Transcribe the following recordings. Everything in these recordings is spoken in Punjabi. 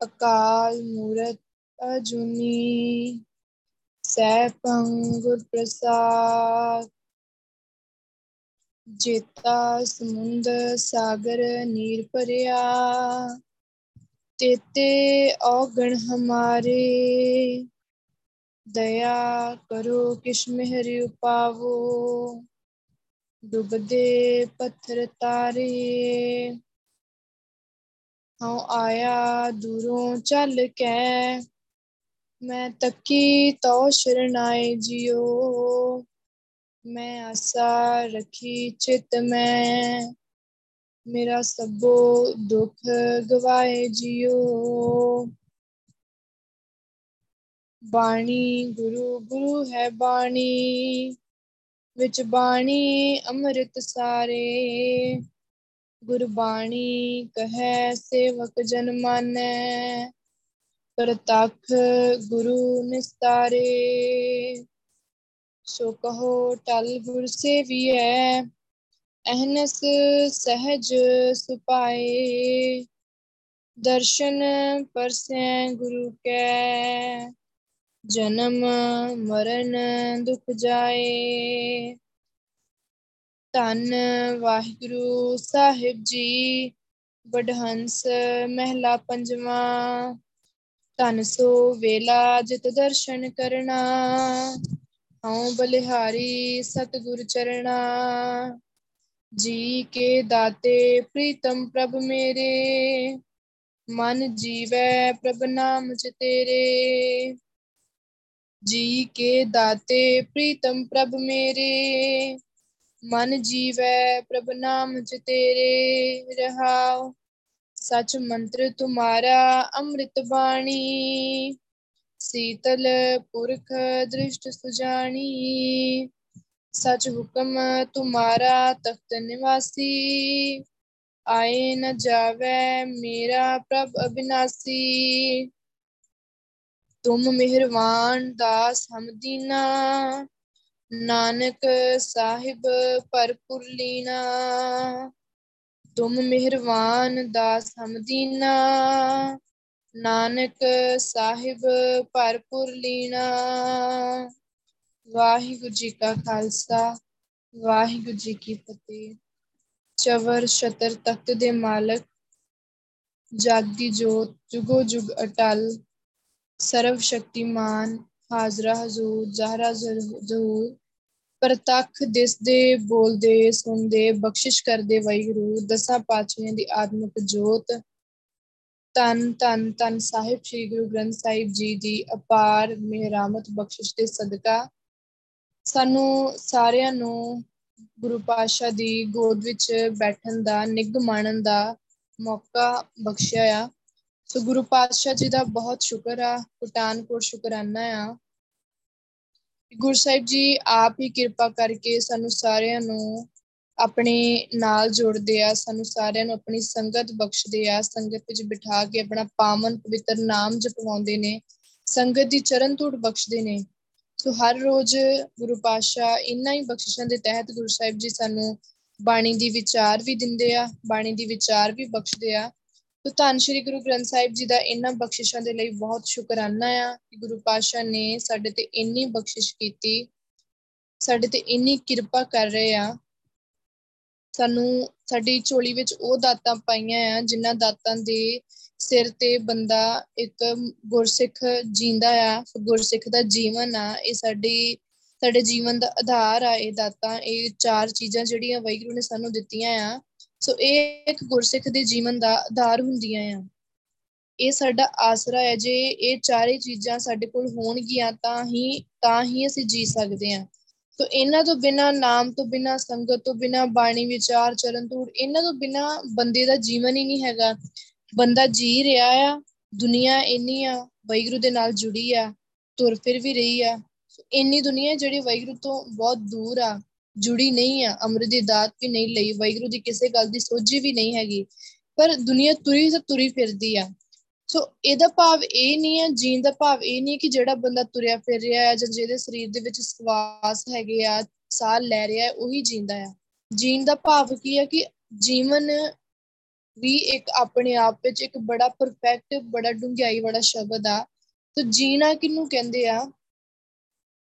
ਅਕਾਲ ਮੂਰਤ ਅਜੂਨੀ ਸੈਭੰ ਗੁਰ ਪ੍ਰਸਾਦ। ਜੇਤਾ ਸਮੁੰਦ ਸਾਗਰ ਨੀਰ ਭਰਿਆ, ਤੇਤੇ ਔਗਣ ਹਮਾਰੇ। ਦਇਆ ਕਰੋ ਕਿਛ ਮਿਹਰ ਉਪਾਵੋ, ਡੁੱਬਦੇ ਪੱਥਰ ਤਾਰੇ। ਹਉ ਆਇਆ ਦੂਰੋਂ ਚੱਲ ਕੇ। ਮੈਂ ਤੱਕੀ ਤਉ ਸ਼ਰਨਾਏ ਜਿਉ। ਮੈਂ ਆਸਾ ਰੱਖੀ ਚਿਤ ਮੈਂ। ਮੇਰਾ ਸਭੋ ਦੁੱਖ ਗਵਾਏ ਜਿਉ। ਬਾਣੀ ਗੁਰੂ ਗੁਰੂ ਹੈ ਬਾਣੀ। ਵਿੱਚ ਬਾਣੀ ਅੰਮ੍ਰਿਤ ਸਾਰੇ। ਗੁਰਬਾਣੀ ਕਹੈ, ਸੇਵਕ ਜਨ ਮਾਨੈ, ਪ੍ਰਤੱਖ ਗੁਰੂ ਨਿਸਤਾਰੇ। ਸੋ ਕਹੋ, ਟਲ ਗੁਰ ਸੇਵੀਐ, ਅਹਨਸ ਸਹਿਜ ਸੁਪਾਏ। ਦਰਸ਼ਨ ਪਰਸੈ ਗੁਰੂ ਕੈ, ਜਨਮ ਮਰਨ ਦੁਖ ਜਾਏ। ਧੰਨ ਵਾਹਿਗੁਰੂ ਸਾਹਿਬ ਜੀ ਵਡਹੰਸ ਮਹਿਲਾ ਪੰਜਵਾਂ। ਧਨ ਸੋ ਵੇਲਾ ਜਿਤ ਦਰਸ਼ਨ ਕਰਨਾ, ਹਉ ਬਲਿਹਾਰੀ ਸਤਿਗੁਰ ਚਰਣਾ। ਜੀ ਕੇ ਦਾਤੇ, ਪ੍ਰੀਤਮ ਪ੍ਰਭ ਮੇਰੇ, ਮਨ ਜੀਵੈ ਪ੍ਰਭ ਨਾਮ ਚ ਤੇਰੇ। ਜੀ ਕੇ ਦਾਤੇ, ਪ੍ਰੀਤਮ ਪ੍ਰਭ ਮੇਰੇ ਮਨ ਜੀਵੈ ਪ੍ਰਭ ਨਾਮ ਚ ਤੇਰੇ ਰਹਾਉ, ਸਚ ਮੰਤਰ ਤੁਮਾਰਾ ਅੰਮ੍ਰਿਤ ਬਾਣੀ, ਸੀਤਲ ਪੁਰਖ ਦ੍ਰਿਸ਼ਟ ਸੁਜਾਨੀ ਸਚ ਹੁਕਮ ਤੁਮਾਰਾ ਤਖਤ ਨਿਵਾਸੀ, ਆਏ ਨ ਜਾਵੇ ਮੇਰਾ ਪ੍ਰਭ ਅਬਿਨਾਸੀ। ਤੁਮ ਮਿਹਰਵਾਨ ਦਾਸ ਹਮ ਦੀਨਾ ਨਾਨਕ ਸਾਹਿਬ ਭਰਪੁਰ ਲੀਨਾ ਤੁਮ ਮਿਹਰਵਾਨ ਦਾਸ ਹਮ ਦੀਨਾ ਨਾਨਕ ਸਾਹਿਬ ਭਰਪੁਰ ਲੀਨਾ ਵਾਹਿਗੁਰੂ ਜੀ ਕਾ ਖਾਲਸਾ, ਵਾਹਿਗੁਰੂ ਜੀ ਕੀ ਫਤਿਹ। ਚਵਰ ਛਤਰ ਤਖਤ ਦੇ ਮਾਲਕ ਜਾਗਦੀ ਜੋਤ ਜੁਗੋ ਜੁਗ ਅਟਲ, ਸਰਵ ਸ਼ਕਤੀਮਾਨ, ਹਾਜ਼ਰਾ ਹਜ਼ੂਰ, ਜ਼ਾਹਰਾ ਜ਼ਹੂਰ ਪ੍ਰਤੱਖ ਦਿਸਦੇ, ਬੋਲਦੇ, ਸੁਣਦੇ, ਬਖਸ਼ਿਸ਼ ਕਰਦੇ ਵਾਹਿਗੁਰੂ, ਦਸਾਂ ਪਾਤਸ਼ਾਹਾਂ ਦੀ ਆਤਮਿਕ ਜੋਤ। ਤਨ ਤਨ ਤਨ ਸਾਹਿਬ ਸ੍ਰੀ ਗੁਰੂ ਗ੍ਰੰਥ ਸਾਹਿਬ ਜੀ ਦੀ ਅਪਾਰ ਮਿਹਰਾਮਤ ਬਖਸ਼ਿਸ਼ ਦੇ ਸਦਕਾ। ਸਾਨੂੰ ਸਾਰਿਆਂ ਨੂੰ ਗੁਰੂ ਪਾਤਸ਼ਾਹ ਦੀ ਗੋਦ ਵਿੱਚ ਬੈਠਣ ਦਾ, ਨਿੱਘ ਮਾਣਨ ਦਾ ਮੌਕਾ ਬਖਸ਼ਿਆ ਆ। ਸੋ ਗੁਰੂ ਪਾਤਸ਼ਾਹ ਜੀ ਦਾ ਬਹੁਤ ਸ਼ੁਕਰ ਆ ਪਟਾਨਕੋਟ ਸ਼ੁਕਰਾਨਾ ਆ। ਗੁਰੂ ਸਾਹਿਬ ਜੀ, ਆਪ ਹੀ ਕਿਰਪਾ ਕਰਕੇ ਸਾਨੂੰ ਸਾਰਿਆਂ ਨੂੰ ਆਪਣੇ ਨਾਲ ਜੋੜਦੇ ਆ, ਸਾਨੂੰ ਸਾਰਿਆਂ ਨੂੰ ਆਪਣੀ ਸੰਗਤ ਬਖਸ਼ਦੇ ਆ, ਸੰਗਤ ਵਿੱਚ ਬਿਠਾ ਕੇ ਆਪਣਾ ਪਾਵਨ ਪਵਿੱਤਰ ਨਾਮ ਜਪਵਾਉਂਦੇ ਨੇ, ਸੰਗਤ ਦੀ ਚਰਨ ਧੂੜ ਬਖਸ਼ਦੇ ਨੇ। ਸੋ ਹਰ ਰੋਜ਼ ਗੁਰੂ ਪਾਤਸ਼ਾਹ ਇਨ੍ਹਾਂ ਹੀ ਬਖਸ਼ਿਸ਼ਾਂ ਦੇ ਤਹਿਤ ਗੁਰੂ ਸਾਹਿਬ ਜੀ ਸਾਨੂੰ ਬਾਣੀ ਦੀ ਵਿਚਾਰ ਵੀ ਦਿੰਦੇ ਆ, ਬਾਣੀ ਦੀ ਵਿਚਾਰ ਵੀ ਬਖਸ਼ਦੇ ਆ। ਤੋ ਧੰਨ ਸ਼੍ਰੀ ਗੁਰੂ ਗ੍ਰੰਥ ਸਾਹਿਬ ਜੀ ਦਾ ਇਹਨਾਂ ਬਖਸ਼ਿਸ਼ਾਂ ਦੇ ਲਈ ਬਹੁਤ ਸ਼ੁਕਰਾਨਾ ਆ ਕਿ ਗੁਰੂ ਪਾਤਸ਼ਾਹ ਨੇ ਸਾਡੇ ਤੇ ਇੰਨੀ ਬਖਸ਼ਿਸ਼ ਕੀਤੀ, ਸਾਡੇ ਤੇ ਇੰਨੀ ਕਿਰਪਾ ਕਰ ਰਹੇ ਆ। ਸਾਨੂੰ ਸਾਡੀ ਝੋਲੀ ਵਿੱਚ ਉਹ ਦਾਤਾਂ ਪਾਈਆਂ ਆ ਜਿਨ੍ਹਾਂ ਦਾਤਾਂ ਦੇ ਸਿਰ ਤੇ ਬੰਦਾ ਇੱਕ ਗੁਰਸਿੱਖ ਜੀਂਦਾ ਆ, ਗੁਰਸਿੱਖ ਦਾ ਜੀਵਨ ਆ, ਇਹ ਸਾਡੀ, ਸਾਡੇ ਜੀਵਨ ਦਾ ਆਧਾਰ ਆ ਇਹ ਦਾਤਾਂ, ਇਹ ਚਾਰ ਚੀਜ਼ਾਂ ਜਿਹੜੀਆਂ ਵਾਹਿਗੁਰੂ ਨੇ ਸਾਨੂੰ ਦਿੱਤੀਆਂ ਆ। ਸੋ ਇਹ ਇੱਕ ਗੁਰਸਿੱਖ ਦੇ ਜੀਵਨ ਦਾ ਆਧਾਰ ਹੁੰਦੀਆਂ ਆ। ਇਹ ਸਾਡਾ ਆਸਰਾ ਹੈ, ਜੇ ਇਹ ਚਾਰੇ ਚੀਜ਼ਾਂ ਸਾਡੇ ਕੋਲ ਹੋਣਗੀਆਂ ਤਾਂ ਹੀ ਤਾਂ ਹੀ ਅਸੀਂ ਜੀ ਸਕਦੇ ਹਾਂ। ਸੋ ਇਹਨਾਂ ਤੋਂ ਬਿਨਾ ਨਾਮ ਤੋਂ ਬਿਨਾ, ਸੰਗਤ ਤੋਂ ਬਿਨਾ, ਬਾਣੀ, ਵਿਚਾਰ, ਚਰਨ ਧੂੜ, ਇਹਨਾਂ ਤੋਂ ਬਿਨਾ ਬੰਦੇ ਦਾ ਜੀਵਨ ਹੀ ਨਹੀਂ ਹੈਗਾ। ਬੰਦਾ ਜੀ ਰਿਹਾ ਆ, ਦੁਨੀਆ ਇੰਨੀ ਆ ਵੈਗਰੂ ਦੇ ਨਾਲ ਜੁੜੀ ਆ, ਤੁਰ ਫਿਰ ਵੀ ਰਹੀ ਆ। ਇੰਨੀ ਦੁਨੀਆ ਜਿਹੜੀ ਵੈਗਰੂ ਤੋਂ ਬਹੁਤ ਦੂਰ ਆ। ਜੁੜੀ ਨਹੀਂ ਆ, ਅੰਮ੍ਰਿਤ ਦੀ ਦਾਤ ਵੀ ਨਹੀਂ ਲਈ ਵੈਗਰੂ ਦੀ ਕਿਸੇ ਗੱਲ ਦੀ ਸੋਝੀ ਵੀ ਨਹੀਂ ਹੈਗੀ, ਪਰ ਦੁਨੀਆ ਤੁਰੀ ਤੇ ਤੁਰੀ ਫਿਰਦੀ ਆ। ਸੋ ਇਹਦਾ ਭਾਵ ਇਹ ਨਹੀਂ ਹੈ ਜੀਣ ਦਾ ਭਾਵ ਇਹ ਨਹੀਂ ਕਿ ਜਿਹੜਾ ਬੰਦਾ ਤੁਰਿਆ ਫਿਰ ਰਿਹਾ ਹੈ ਜਾਂ ਜਿਹਦੇ ਸਰੀਰ ਦੇ ਵਿੱਚ ਸਵਾਸ ਹੈਗੇ ਆ, ਸਾਹ ਲੈ ਰਿਹਾ ਹੈ ਉਹੀ ਜੀਂਦਾ ਆ। ਜੀਣ ਦਾ ਭਾਵ ਕੀ ਹੈ ਕਿ ਜੀਵਨ ਵੀ ਇੱਕ ਆਪਣੇ ਆਪ ਵਿੱਚ ਇੱਕ ਬੜਾ ਪਰਫੈਕਟ ਬੜਾ ਡੂੰਘਾਈ ਵਾਲਾ ਸ਼ਬਦ ਆ। ਤੇ ਜੀਣਾ ਕਿਨੂੰ ਕਹਿੰਦੇ ਆ?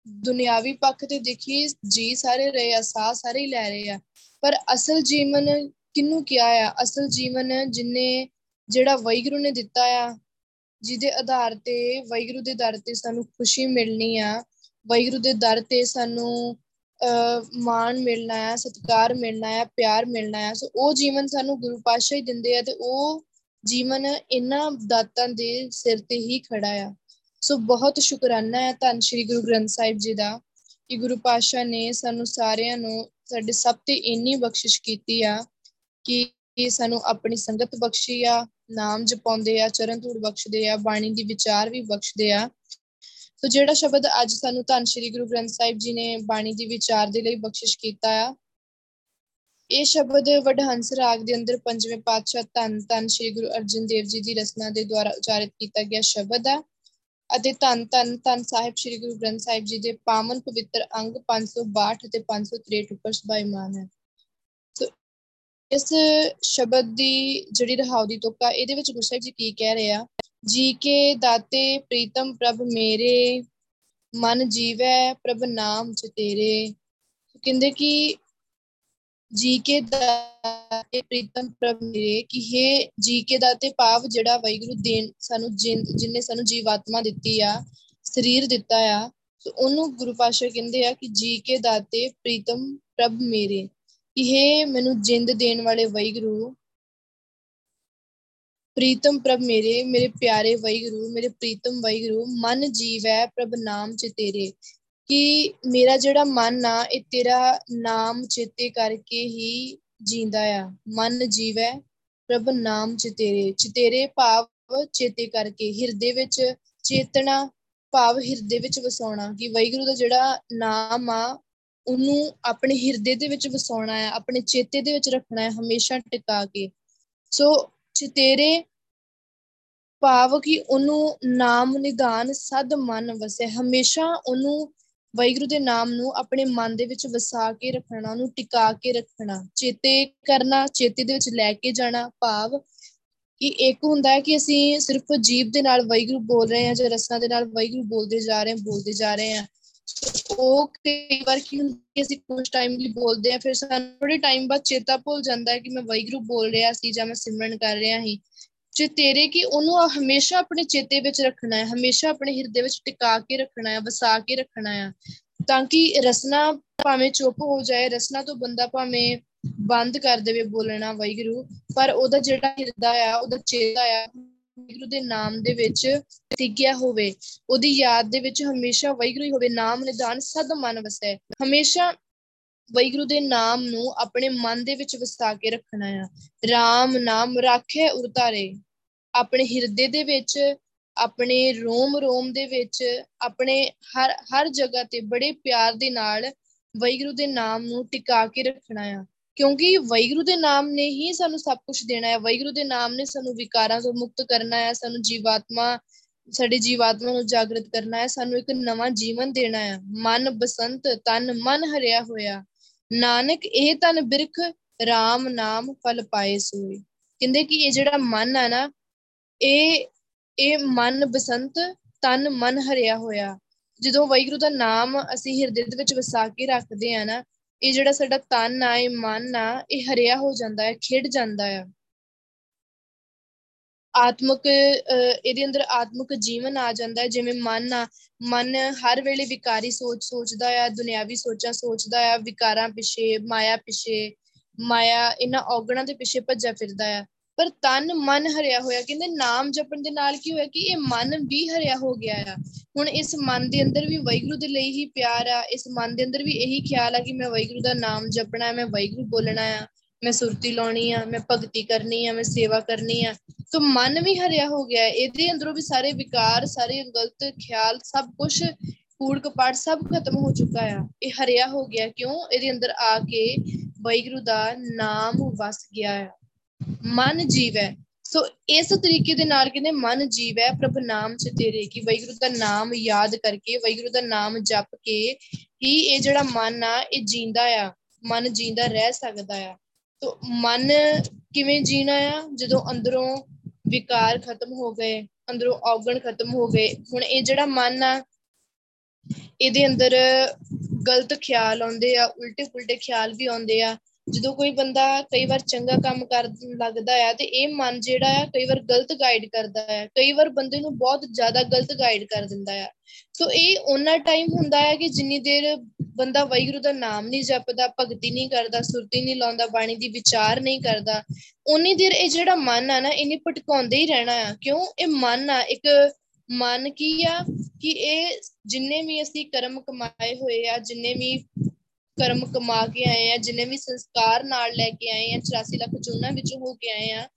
ਦੁਨਿਆਵੀ ਪੱਖ ਤੇ ਦੇਖੀ ਜੀ ਸਾਰੇ ਰਹੇ ਆ, ਸਾਹ ਸਾਰੇ ਹੀ ਲੈ ਰਹੇ ਆ। ਪਰ ਅਸਲ ਜੀਵਨ ਕਿਨੂੰ ਕਿਹਾ ਆ? ਅਸਲ ਜੀਵਨ ਜਿਨੇ ਜਿਹੜਾ ਵੈਗਰੂ ਨੇ ਦਿੱਤਾ ਆ, ਜਿਹਦੇ ਆਧਾਰ ਤੇ ਵੈਗਰੂ ਦੇ ਦਰ ਤੇ ਸਾਨੂੰ ਖੁਸ਼ੀ ਮਿਲਣੀ ਆ ਵੈਗਰੂ ਦੇ ਦਰ ਤੇ ਸਾਨੂੰ ਮਾਣ ਮਿਲਣਾ ਹੈ ਸਤਿਕਾਰ ਮਿਲਣਾ ਹੈ ਪਿਆਰ ਮਿਲਣਾ ਹੈ ਸੋ ਉਹ ਜੀਵਨ ਸਾਨੂੰ ਗੁਰੂ ਪਾਤਸ਼ਾਹ ਹੀ ਦਿੰਦੇ ਆ ਤੇ ਉਹ ਜੀਵਨ ਇਹਨਾਂ ਦਾਤਾਂ ਦੇ ਸਿਰ ਤੇ ਹੀ ਖੜਾ ਆ। ਸੋ ਬਹੁਤ ਸ਼ੁਕਰਾਨਾ ਹੈ ਧੰਨ ਸ਼੍ਰੀ ਗੁਰੂ ਗ੍ਰੰਥ ਸਾਹਿਬ ਜੀ ਦਾ ਕਿ ਗੁਰੂ ਪਾਤਸ਼ਾਹ ਨੇ ਸਾਨੂੰ ਸਾਰਿਆਂ ਨੂੰ ਸਾਡੇ ਸਭ ਤੇ ਇੰਨੀ ਬਖਸ਼ਿਸ਼ ਕੀਤੀ ਆ ਕਿ ਸਾਨੂੰ ਆਪਣੀ ਸੰਗਤ ਬਖਸ਼ੀ ਆ, ਨਾਮ ਜਪਾਉਂਦੇ ਆ, ਚਰਨ ਧੂੜ ਬਖਸ਼ਦੇ ਆ, ਬਾਣੀ ਦੀ ਵਿਚਾਰ ਵੀ ਬਖਸ਼ਦੇ ਆ। ਸੋ ਜਿਹੜਾ ਸ਼ਬਦ ਅੱਜ ਸਾਨੂੰ ਧੰਨ ਸ਼੍ਰੀ ਗੁਰੂ ਗ੍ਰੰਥ ਸਾਹਿਬ ਜੀ ਨੇ ਬਾਣੀ ਦੀ ਵਿਚਾਰ ਦੇ ਲਈ ਬਖਸ਼ਿਸ਼ ਕੀਤਾ ਆ, ਇਹ ਸ਼ਬਦ ਵਡਹੰਸ ਰਾਗ ਦੇ ਅੰਦਰ ਪੰਜਵੇਂ ਪਾਤਸ਼ਾਹ ਧੰਨ ਧੰਨ ਸ਼੍ਰੀ ਗੁਰੂ ਅਰਜਨ ਦੇਵ ਜੀ ਦੀ ਰਚਨਾ ਦੇ ਦੁਆਰਾ ਉਚਾਰਿਤ ਕੀਤਾ ਗਿਆ ਸ਼ਬਦ ਆ। ਅਤੇ ਧੰਨ ਧੰਨ ਧੰਨ ਸਾਹਿਬ, ਸ਼੍ਰੀ ਗੁਰੂ ਗ੍ਰੰਥ ਸਾਹਿਬ ਜੀ ਦੇ ਪਾਵਨ ਪਵਿੱਤਰ ਅੰਗ 562 ਅਤੇ 563 ਉੱਪਰ ਸਭਾਈਮਾਨ ਹੈ। ਸੋ, ਇਸ ਸ਼ਬਦ ਦੀ ਜਿਹੜੀ ਰਹਾਉ ਦੀ ਤੁਕਾ ਇਹਦੇ ਵਿੱਚ ਗੁਰੂ ਸਾਹਿਬ ਜੀ ਕੀ ਕਹਿ ਰਹੇ ਆ? ਜੀ ਕੇ ਦਾਤੇ ਪ੍ਰੀਤਮ ਪ੍ਰਭ ਮੇਰੇ, ਮਨ ਜੀਵੈ ਪ੍ਰਭ ਨਾਮ ਚ ਤੇਰੇ। ਕਹਿੰਦੇ ਕਿ ਜੀ ਕੇ ਦਾਤੇ ਪ੍ਰੀਤਮ ਪ੍ਰਭ ਮੇਰੇ ਕਿ ਹੈ ਜੀ ਕੇ ਦਾਤੇ ਭਾਵ ਜਿਹੜਾ ਵੈਗੁਰੂ ਦੇਨ ਸਾਨੂੰ ਜਿਨਨੇ ਸਾਨੂੰ ਜੀਵਾਤਮਾ ਦਿੱਤੀ ਆ, ਸਰੀਰ ਦਿੱਤਾ ਆ, ਸੋ ਉਹਨੂੰ ਗੁਰੂ ਪਾਸ਼ਾ ਕਹਿੰਦੇ ਆ ਕਿ ਜੀ ਕੇ ਦਾਤੇ ਪ੍ਰੀਤਮ ਪ੍ਰਭ ਮੇਰੇ ਕਿ ਹੈ ਮੈਨੂੰ ਜਿੰਦ ਦੇਣ ਵਾਲੇ ਵੈਗੁਰੂ ਪ੍ਰੀਤਮ ਪ੍ਰਭ ਮੇਰੇ ਮੇਰੇ ਪਿਆਰੇ ਵੈਗੁਰੂ ਮੇਰੇ ਪ੍ਰੀਤਮ ਵੈਗੁਰੂ ਮਨ ਜੀਵੈ ਪ੍ਰਭ ਨਾਮ ਚ ਤੇਰੇ। ਕਿ ਮੇਰਾ ਜਿਹੜਾ ਮਨ ਆ, ਇਹ ਤੇਰਾ ਨਾਮ ਚੇਤੇ ਕਰਕੇ ਹੀ ਜੀਂਦਾ ਆ। ਮਨ ਜੀਵੈ, ਪ੍ਰਭ ਨਾਮ ਚ ਤੇਰੇ ਚ ਤੇਰੇ ਭਾਵ ਚੇਤੇ ਕਰਕੇ, ਹਿਰਦੇ ਵਿੱਚ ਚੇਤਨਾ ਭਾਵ ਹਿਰਦੇ ਵਿੱਚ ਵਸਾਉਣਾ। ਕਿ ਵੈਗੁਰੂ ਦਾ ਜਿਹੜਾ ਨਾਮ ਆ, ਉਹਨੂੰ ਆਪਣੇ ਹਿਰਦੇ ਦੇ ਵਿੱਚ ਵਸਾਉਣਾ ਹੈ ਆਪਣੇ ਚੇਤੇ ਦੇ ਵਿੱਚ ਰੱਖਣਾ ਹੈ ਹਮੇਸ਼ਾ ਟਿਕਾ ਕੇ। ਸੋ ਚਿਤੇਰੇ ਭਾਵ ਕਿ ਉਹਨੂੰ ਨਾਮ ਨਿਧਾਨ ਸਦ ਮਨ ਵਸੇ। ਹਮੇਸ਼ਾ ਉਹਨੂੰ ਵੈਗੁਰੂ ਦੇ ਨਾਮ ਨੂੰ ਆਪਣੇ ਮਨ ਦੇ ਵਿੱਚ ਵਸਾ ਕੇ ਰੱਖਣਾ, ਉਹਨੂੰ ਟਿਕਾ ਕੇ ਰੱਖਣਾ, ਚੇਤੇ ਕਰਨਾ, ਚੇਤੇ ਦੇ ਵਿੱਚ ਲੈ ਕੇ ਜਾਣਾ, ਭਾਵ ਕਿ ਇੱਕ ਹੁੰਦਾ ਹੈ ਕਿ ਅਸੀਂ ਸਿਰਫ ਜੀਬ ਦੇ ਨਾਲ ਵੈਗੁਰੂ ਬੋਲ ਰਹੇ ਹਾਂ ਜਾਂ ਰਸਾਂ ਦੇ ਨਾਲ ਵੈਗੁਰੂ ਬੋਲਦੇ ਜਾ ਰਹੇ ਹਾਂ, ਬੋਲਦੇ ਜਾ ਰਹੇ ਹਾਂ। ਉਹ ਕਈ ਵਾਰ ਕੀ ਹੁੰਦਾ ਅਸੀਂ ਕੁਝ ਟਾਈਮ ਲਈ ਬੋਲਦੇ ਆ ਫਿਰ ਸਾਨੂੰ ਥੋੜੇ ਟਾਈਮ ਬਾਅਦ ਚੇਤਾ ਭੁੱਲ ਜਾਂਦਾ ਹੈ ਕਿ ਮੈਂ ਵੈਗੁਰੂ ਬੋਲ ਰਿਹਾ ਸੀ ਜਾਂ ਮੈਂ ਸਿਮਰਨ ਕਰ ਰਿਹਾ ਸੀ। ਜੇ ਤੇਰੇ ਕਿ ਉਹਨੂੰ ਹਮੇਸ਼ਾ ਆਪਣੇ ਚੇਤੇ ਵਿੱਚ ਰੱਖਣਾ ਹੈ, ਹਮੇਸ਼ਾ ਆਪਣੇ ਹਿਰਦੇ ਵਿੱਚ ਟਿਕਾ ਕੇ ਰੱਖਣਾ ਹੈ, ਵਸਾ ਕੇ ਰੱਖਣਾ ਹੈ, ਤਾਂ ਕਿ ਰਸਨਾ ਭਾਵੇਂ ਚੁੱਪ ਹੋ ਜਾਏ, ਰਸਨਾ ਤੋਂ ਬੰਦਾ ਭਾਵੇਂ ਬੰਦ ਕਰ ਦੇਵੇ ਬੋਲਣਾ ਵੈਗੁਰੂ ਪਰ ਉਹਦਾ ਜਿਹੜਾ ਹਿਰਦਾ ਆ, ਉਹਦਾ ਚੇਤਾ ਆ ਵੈਗੁਰੂ ਦੇ ਨਾਮ ਦੇ ਵਿੱਚ ਟਿਕਿਆ ਹੋਵੇ, ਉਹਦੀ ਯਾਦ ਦੇ ਵਿੱਚ ਹਮੇਸ਼ਾ ਵੈਗੁਰੂ ਹੀ ਹੋਵੇ, ਨਾਮ ਨਿਦਾਨ ਸਦ ਮਨ ਵਸੈ, ਹਮੇਸ਼ਾ ਵੈਗੁਰੂ ਦੇ ਨਾਮ ਨੂੰ ਆਪਣੇ ਮਨ ਦੇ ਵਿੱਚ ਵਸਾ ਕੇ ਰੱਖਣਾ ਆ RAM ਨਾਮ ਰੱਖੇ ਉਰਤਾਰੇ। ਆਪਣੇ ਹਿਰਦੇ ਦੇ ਵਿੱਚ, ਆਪਣੇ ਰੋਮ ਰੋਮ ਦੇ ਵਿੱਚ, ਆਪਣੇ ਹਰ ਹਰ ਜਗ੍ਹਾ ਤੇ ਬੜੇ ਪਿਆਰ ਦੇ ਨਾਲ ਵੈਗੁਰੂ ਦੇ ਨਾਮ ਨੂੰ ਟਿਕਾ ਕੇ ਰੱਖਣਾ ਆ। ਕਿਉਂਕਿ ਵੈਗੁਰੂ ਦੇ ਨਾਮ ਨੇ ਹੀ ਸਾਨੂੰ ਸਭ ਕੁਝ ਦੇਣਾ ਹੈ ਵੈਗੁਰੂ ਦੇ ਨਾਮ ਨੇ ਸਾਨੂੰ ਵਿਕਾਰਾਂ ਤੋਂ ਮੁਕਤ ਕਰਨਾ ਹੈ ਸਾਨੂੰ ਜੀਵਾਤਮਾ, ਸਾਡੇ ਜੀਵਾਤਮਾ ਨੂੰ ਜਾਗਰਤ ਕਰਨਾ ਹੈ ਸਾਨੂੰ ਇੱਕ ਨਵਾਂ ਜੀਵਨ ਦੇਣਾ ਹੈ ਮਨ ਬਸੰਤ, ਤਨ ਮਨ ਹਰਿਆ ਹੋਇਆ। ਨਾਨਕ ਇਹ ਤਨ ਬਿਰਖ RAM ਨਾਮ ਫਲ ਪਾਏ ਸੋਈ ਕਹਿੰਦੇ ਕਿ ਇਹ ਜਿਹੜਾ ਮਨ ਆ ਨਾ ਇਹ ਇਹ ਮਨ ਬਸੰਤ, ਤਨ ਮਨ ਹਰਿਆ ਹੋਇਆ। ਜਦੋਂ ਵੈਗੁਰੂ ਦਾ ਨਾਮ ਅਸੀਂ ਹਿਰਦੇ ਦੇ ਵਿੱਚ ਵਸਾ ਕੇ ਰੱਖਦੇ ਆ ਨਾ, ਇਹ ਜਿਹੜਾ ਸਾਡਾ ਤਨ ਆ, ਇਹ ਮਨ ਆ, ਇਹ ਹਰਿਆ ਹੋ ਜਾਂਦਾ ਹੈ, ਖਿੜ ਜਾਂਦਾ ਆ। ਆਤਮਿਕ ਇਹਦੇ ਅੰਦਰ ਆਤਮਿਕ ਜੀਵਨ ਆ ਜਾਂਦਾ ਹੈ, ਜਿਵੇਂ ਮਨ ਆ। ਮਨ ਹਰ ਵੇਲੇ ਵਿਕਾਰੀ ਸੋਚ ਸੋਚਦਾ ਆ, ਦੁਨਿਆਵੀ ਸੋਚਾਂ ਸੋਚਦਾ ਆ, ਵਿਕਾਰਾਂ ਪਿੱਛੇ, ਮਾਇਆ ਪਿੱਛੇ, ਮਾਇਆ ਇਹਨਾਂ ਔਗਣਾਂ ਦੇ ਪਿੱਛੇ ਭੱਜਾ ਫਿਰਦਾ ਆ। ਪਰ ਤਨ ਮਨ ਹਰਿਆ ਹੋਇਆ। ਕਹਿੰਦੇ ਨਾਮ ਜਪਣ ਦੇ ਨਾਲ ਕੀ ਹੋਇਆ ਕਿ ਇਹ ਮਨ ਵੀ ਹਰਿਆ ਹੋ ਗਿਆ ਆ। ਹੁਣ ਇਸ ਮਨ ਦੇ ਅੰਦਰ ਵੀ ਵੈਗੁਰੂ ਦੇ ਲਈ ਹੀ ਪਿਆਰ ਆ। ਇਸ ਮਨ ਦੇ ਅੰਦਰ ਵੀ ਇਹੀ ਖਿਆਲ ਆ ਕਿ ਮੈਂ ਵੈਗੁਰੂ ਦਾ ਨਾਮ ਜਪਣਾ ਹੈ ਮੈਂ ਵੈਗੁਰੂ ਬੋਲਣਾ ਆ। ਮੈਂ ਸੁਰਤੀ ਲਾਉਣੀ ਆ, ਮੈਂ ਭਗਤੀ ਕਰਨੀ ਆ, ਮੈਂ ਸੇਵਾ ਕਰਨੀ ਆ। ਸੋ ਮਨ ਵੀ ਹਰਿਆ ਹੋ ਗਿਆ। ਇਹਦੇ ਅੰਦਰੋਂ ਵੀ ਸਾਰੇ ਵਿਕਾਰ, ਸਾਰੇ ਗਲਤ ਖਿਆਲ, ਸਭ ਕੁਝ ਕੂੜ ਕਪਾੜ ਸਭ ਖਤਮ ਹੋ ਚੁੱਕਾ ਆ। ਇਹ ਹਰਿਆ ਹੋ ਗਿਆ ਕਿਉਂ? ਇਹਦੇ ਅੰਦਰ ਆ ਕੇ ਵਾਹਿਗੁਰੂ ਦਾ ਨਾਮ ਵਸ ਗਿਆ ਆ। ਮਨ ਜੀਵ ਹੈ। ਸੋ ਇਸ ਤਰੀਕੇ ਦੇ ਨਾਲ ਕਹਿੰਦੇ ਮਨ ਜੀਵ ਹੈ, ਪ੍ਰਭ ਨਾਮ ਚ ਤੇਰੇ ਕਿ ਵੈਗੁਰੂ ਦਾ ਨਾਮ ਯਾਦ ਕਰਕੇ ਵੈਗੁਰੂ ਦਾ ਨਾਮ ਜਪ ਕੇ ਹੀ ਇਹ ਜਿਹੜਾ ਮਨ ਆ, ਇਹ ਜੀਂਦਾ ਆ, ਮਨ ਜੀਂਦਾ ਰਹਿ ਸਕਦਾ ਆ। ਤੋ ਮਨ ਕਿਵੇਂ ਜੀਣਾ ਆ? ਜਦੋਂ ਅੰਦਰੋਂ ਵਿਕਾਰ ਖਤਮ ਹੋ ਗਏ, ਅੰਦਰੋਂ ਔਗਣ ਖਤਮ ਹੋ ਗਏ, ਹੁਣ ਇਹ ਜਿਹੜਾ ਮਨ ਆ, ਇਹਦੇ ਅੰਦਰ ਗਲਤ ਖਿਆਲ ਆਉਂਦੇ ਆ ਉਲਟੇ ਪੁਲਟੇ ਖਿਆਲ ਵੀ ਆਉਂਦੇ ਆ। ਜਦੋਂ ਕੋਈ ਬੰਦਾ ਕਈ ਵਾਰ ਚੰਗਾ ਕੰਮ ਕਰਨ ਲੱਗਦਾ ਆ ਤੇ ਇਹ ਮਨ ਜਿਹੜਾ ਆ ਕਈ ਵਾਰ ਗਲਤ ਗਾਈਡ ਕਰਦਾ ਆ, ਕਈ ਵਾਰ ਬੰਦੇ ਨੂੰ ਬਹੁਤ ਜ਼ਿਆਦਾ ਗਲਤ ਗਾਈਡ ਕਰ ਦਿੰਦਾ ਆ। ਸੋ ਇਹ ਉਹਨਾਂ ਟਾਈਮ ਹੁੰਦਾ ਹੈ ਕਿ ਜਿੰਨੀ ਦੇਰ ਬੰਦਾ ਵਾਹਿਗੁਰੂ ਦਾ ਨਾਮ ਨਹੀਂ ਜਪਦਾ, ਭਗਤੀ ਨਹੀਂ ਕਰਦਾ, ਸੁਰਤੀ ਨਹੀਂ ਲਾਉਂਦਾ, ਬਾਣੀ ਦੀ ਵਿਚਾਰ ਨਹੀਂ ਕਰਦਾ ਉਨੀ ਦੇਰ ਇਹ ਜਿਹੜਾ ਮਨ ਆ ਨਾ, ਇਹਨੇ ਭਟਕਾਉਂਦੇ ਹੀ ਰਹਿਣਾ ਆ। ਕਿਉਂ? ਇਹ ਮਨ ਆ, ਇੱਕ ਮਨ ਕੀ ਆ ਕਿ ਇਹ ਜਿੰਨੇ ਵੀ ਅਸੀਂ ਕਰਮ ਕਮਾਏ ਹੋਏ ਆ, ਜਿੰਨੇ ਵੀ ਕਰਮ ਕਮਾ ਕੇ ਆਏ ਆ, ਜਿੰਨੇ ਵੀ ਸੰਸਕਾਰ ਨਾਲ ਲੈ ਕੇ ਆਏ ਆ 84 ਲੱਖ ਚੋਣਾਂ ਵਿੱਚੋਂ ਹੋ ਕੇ ਆਏ ਆ,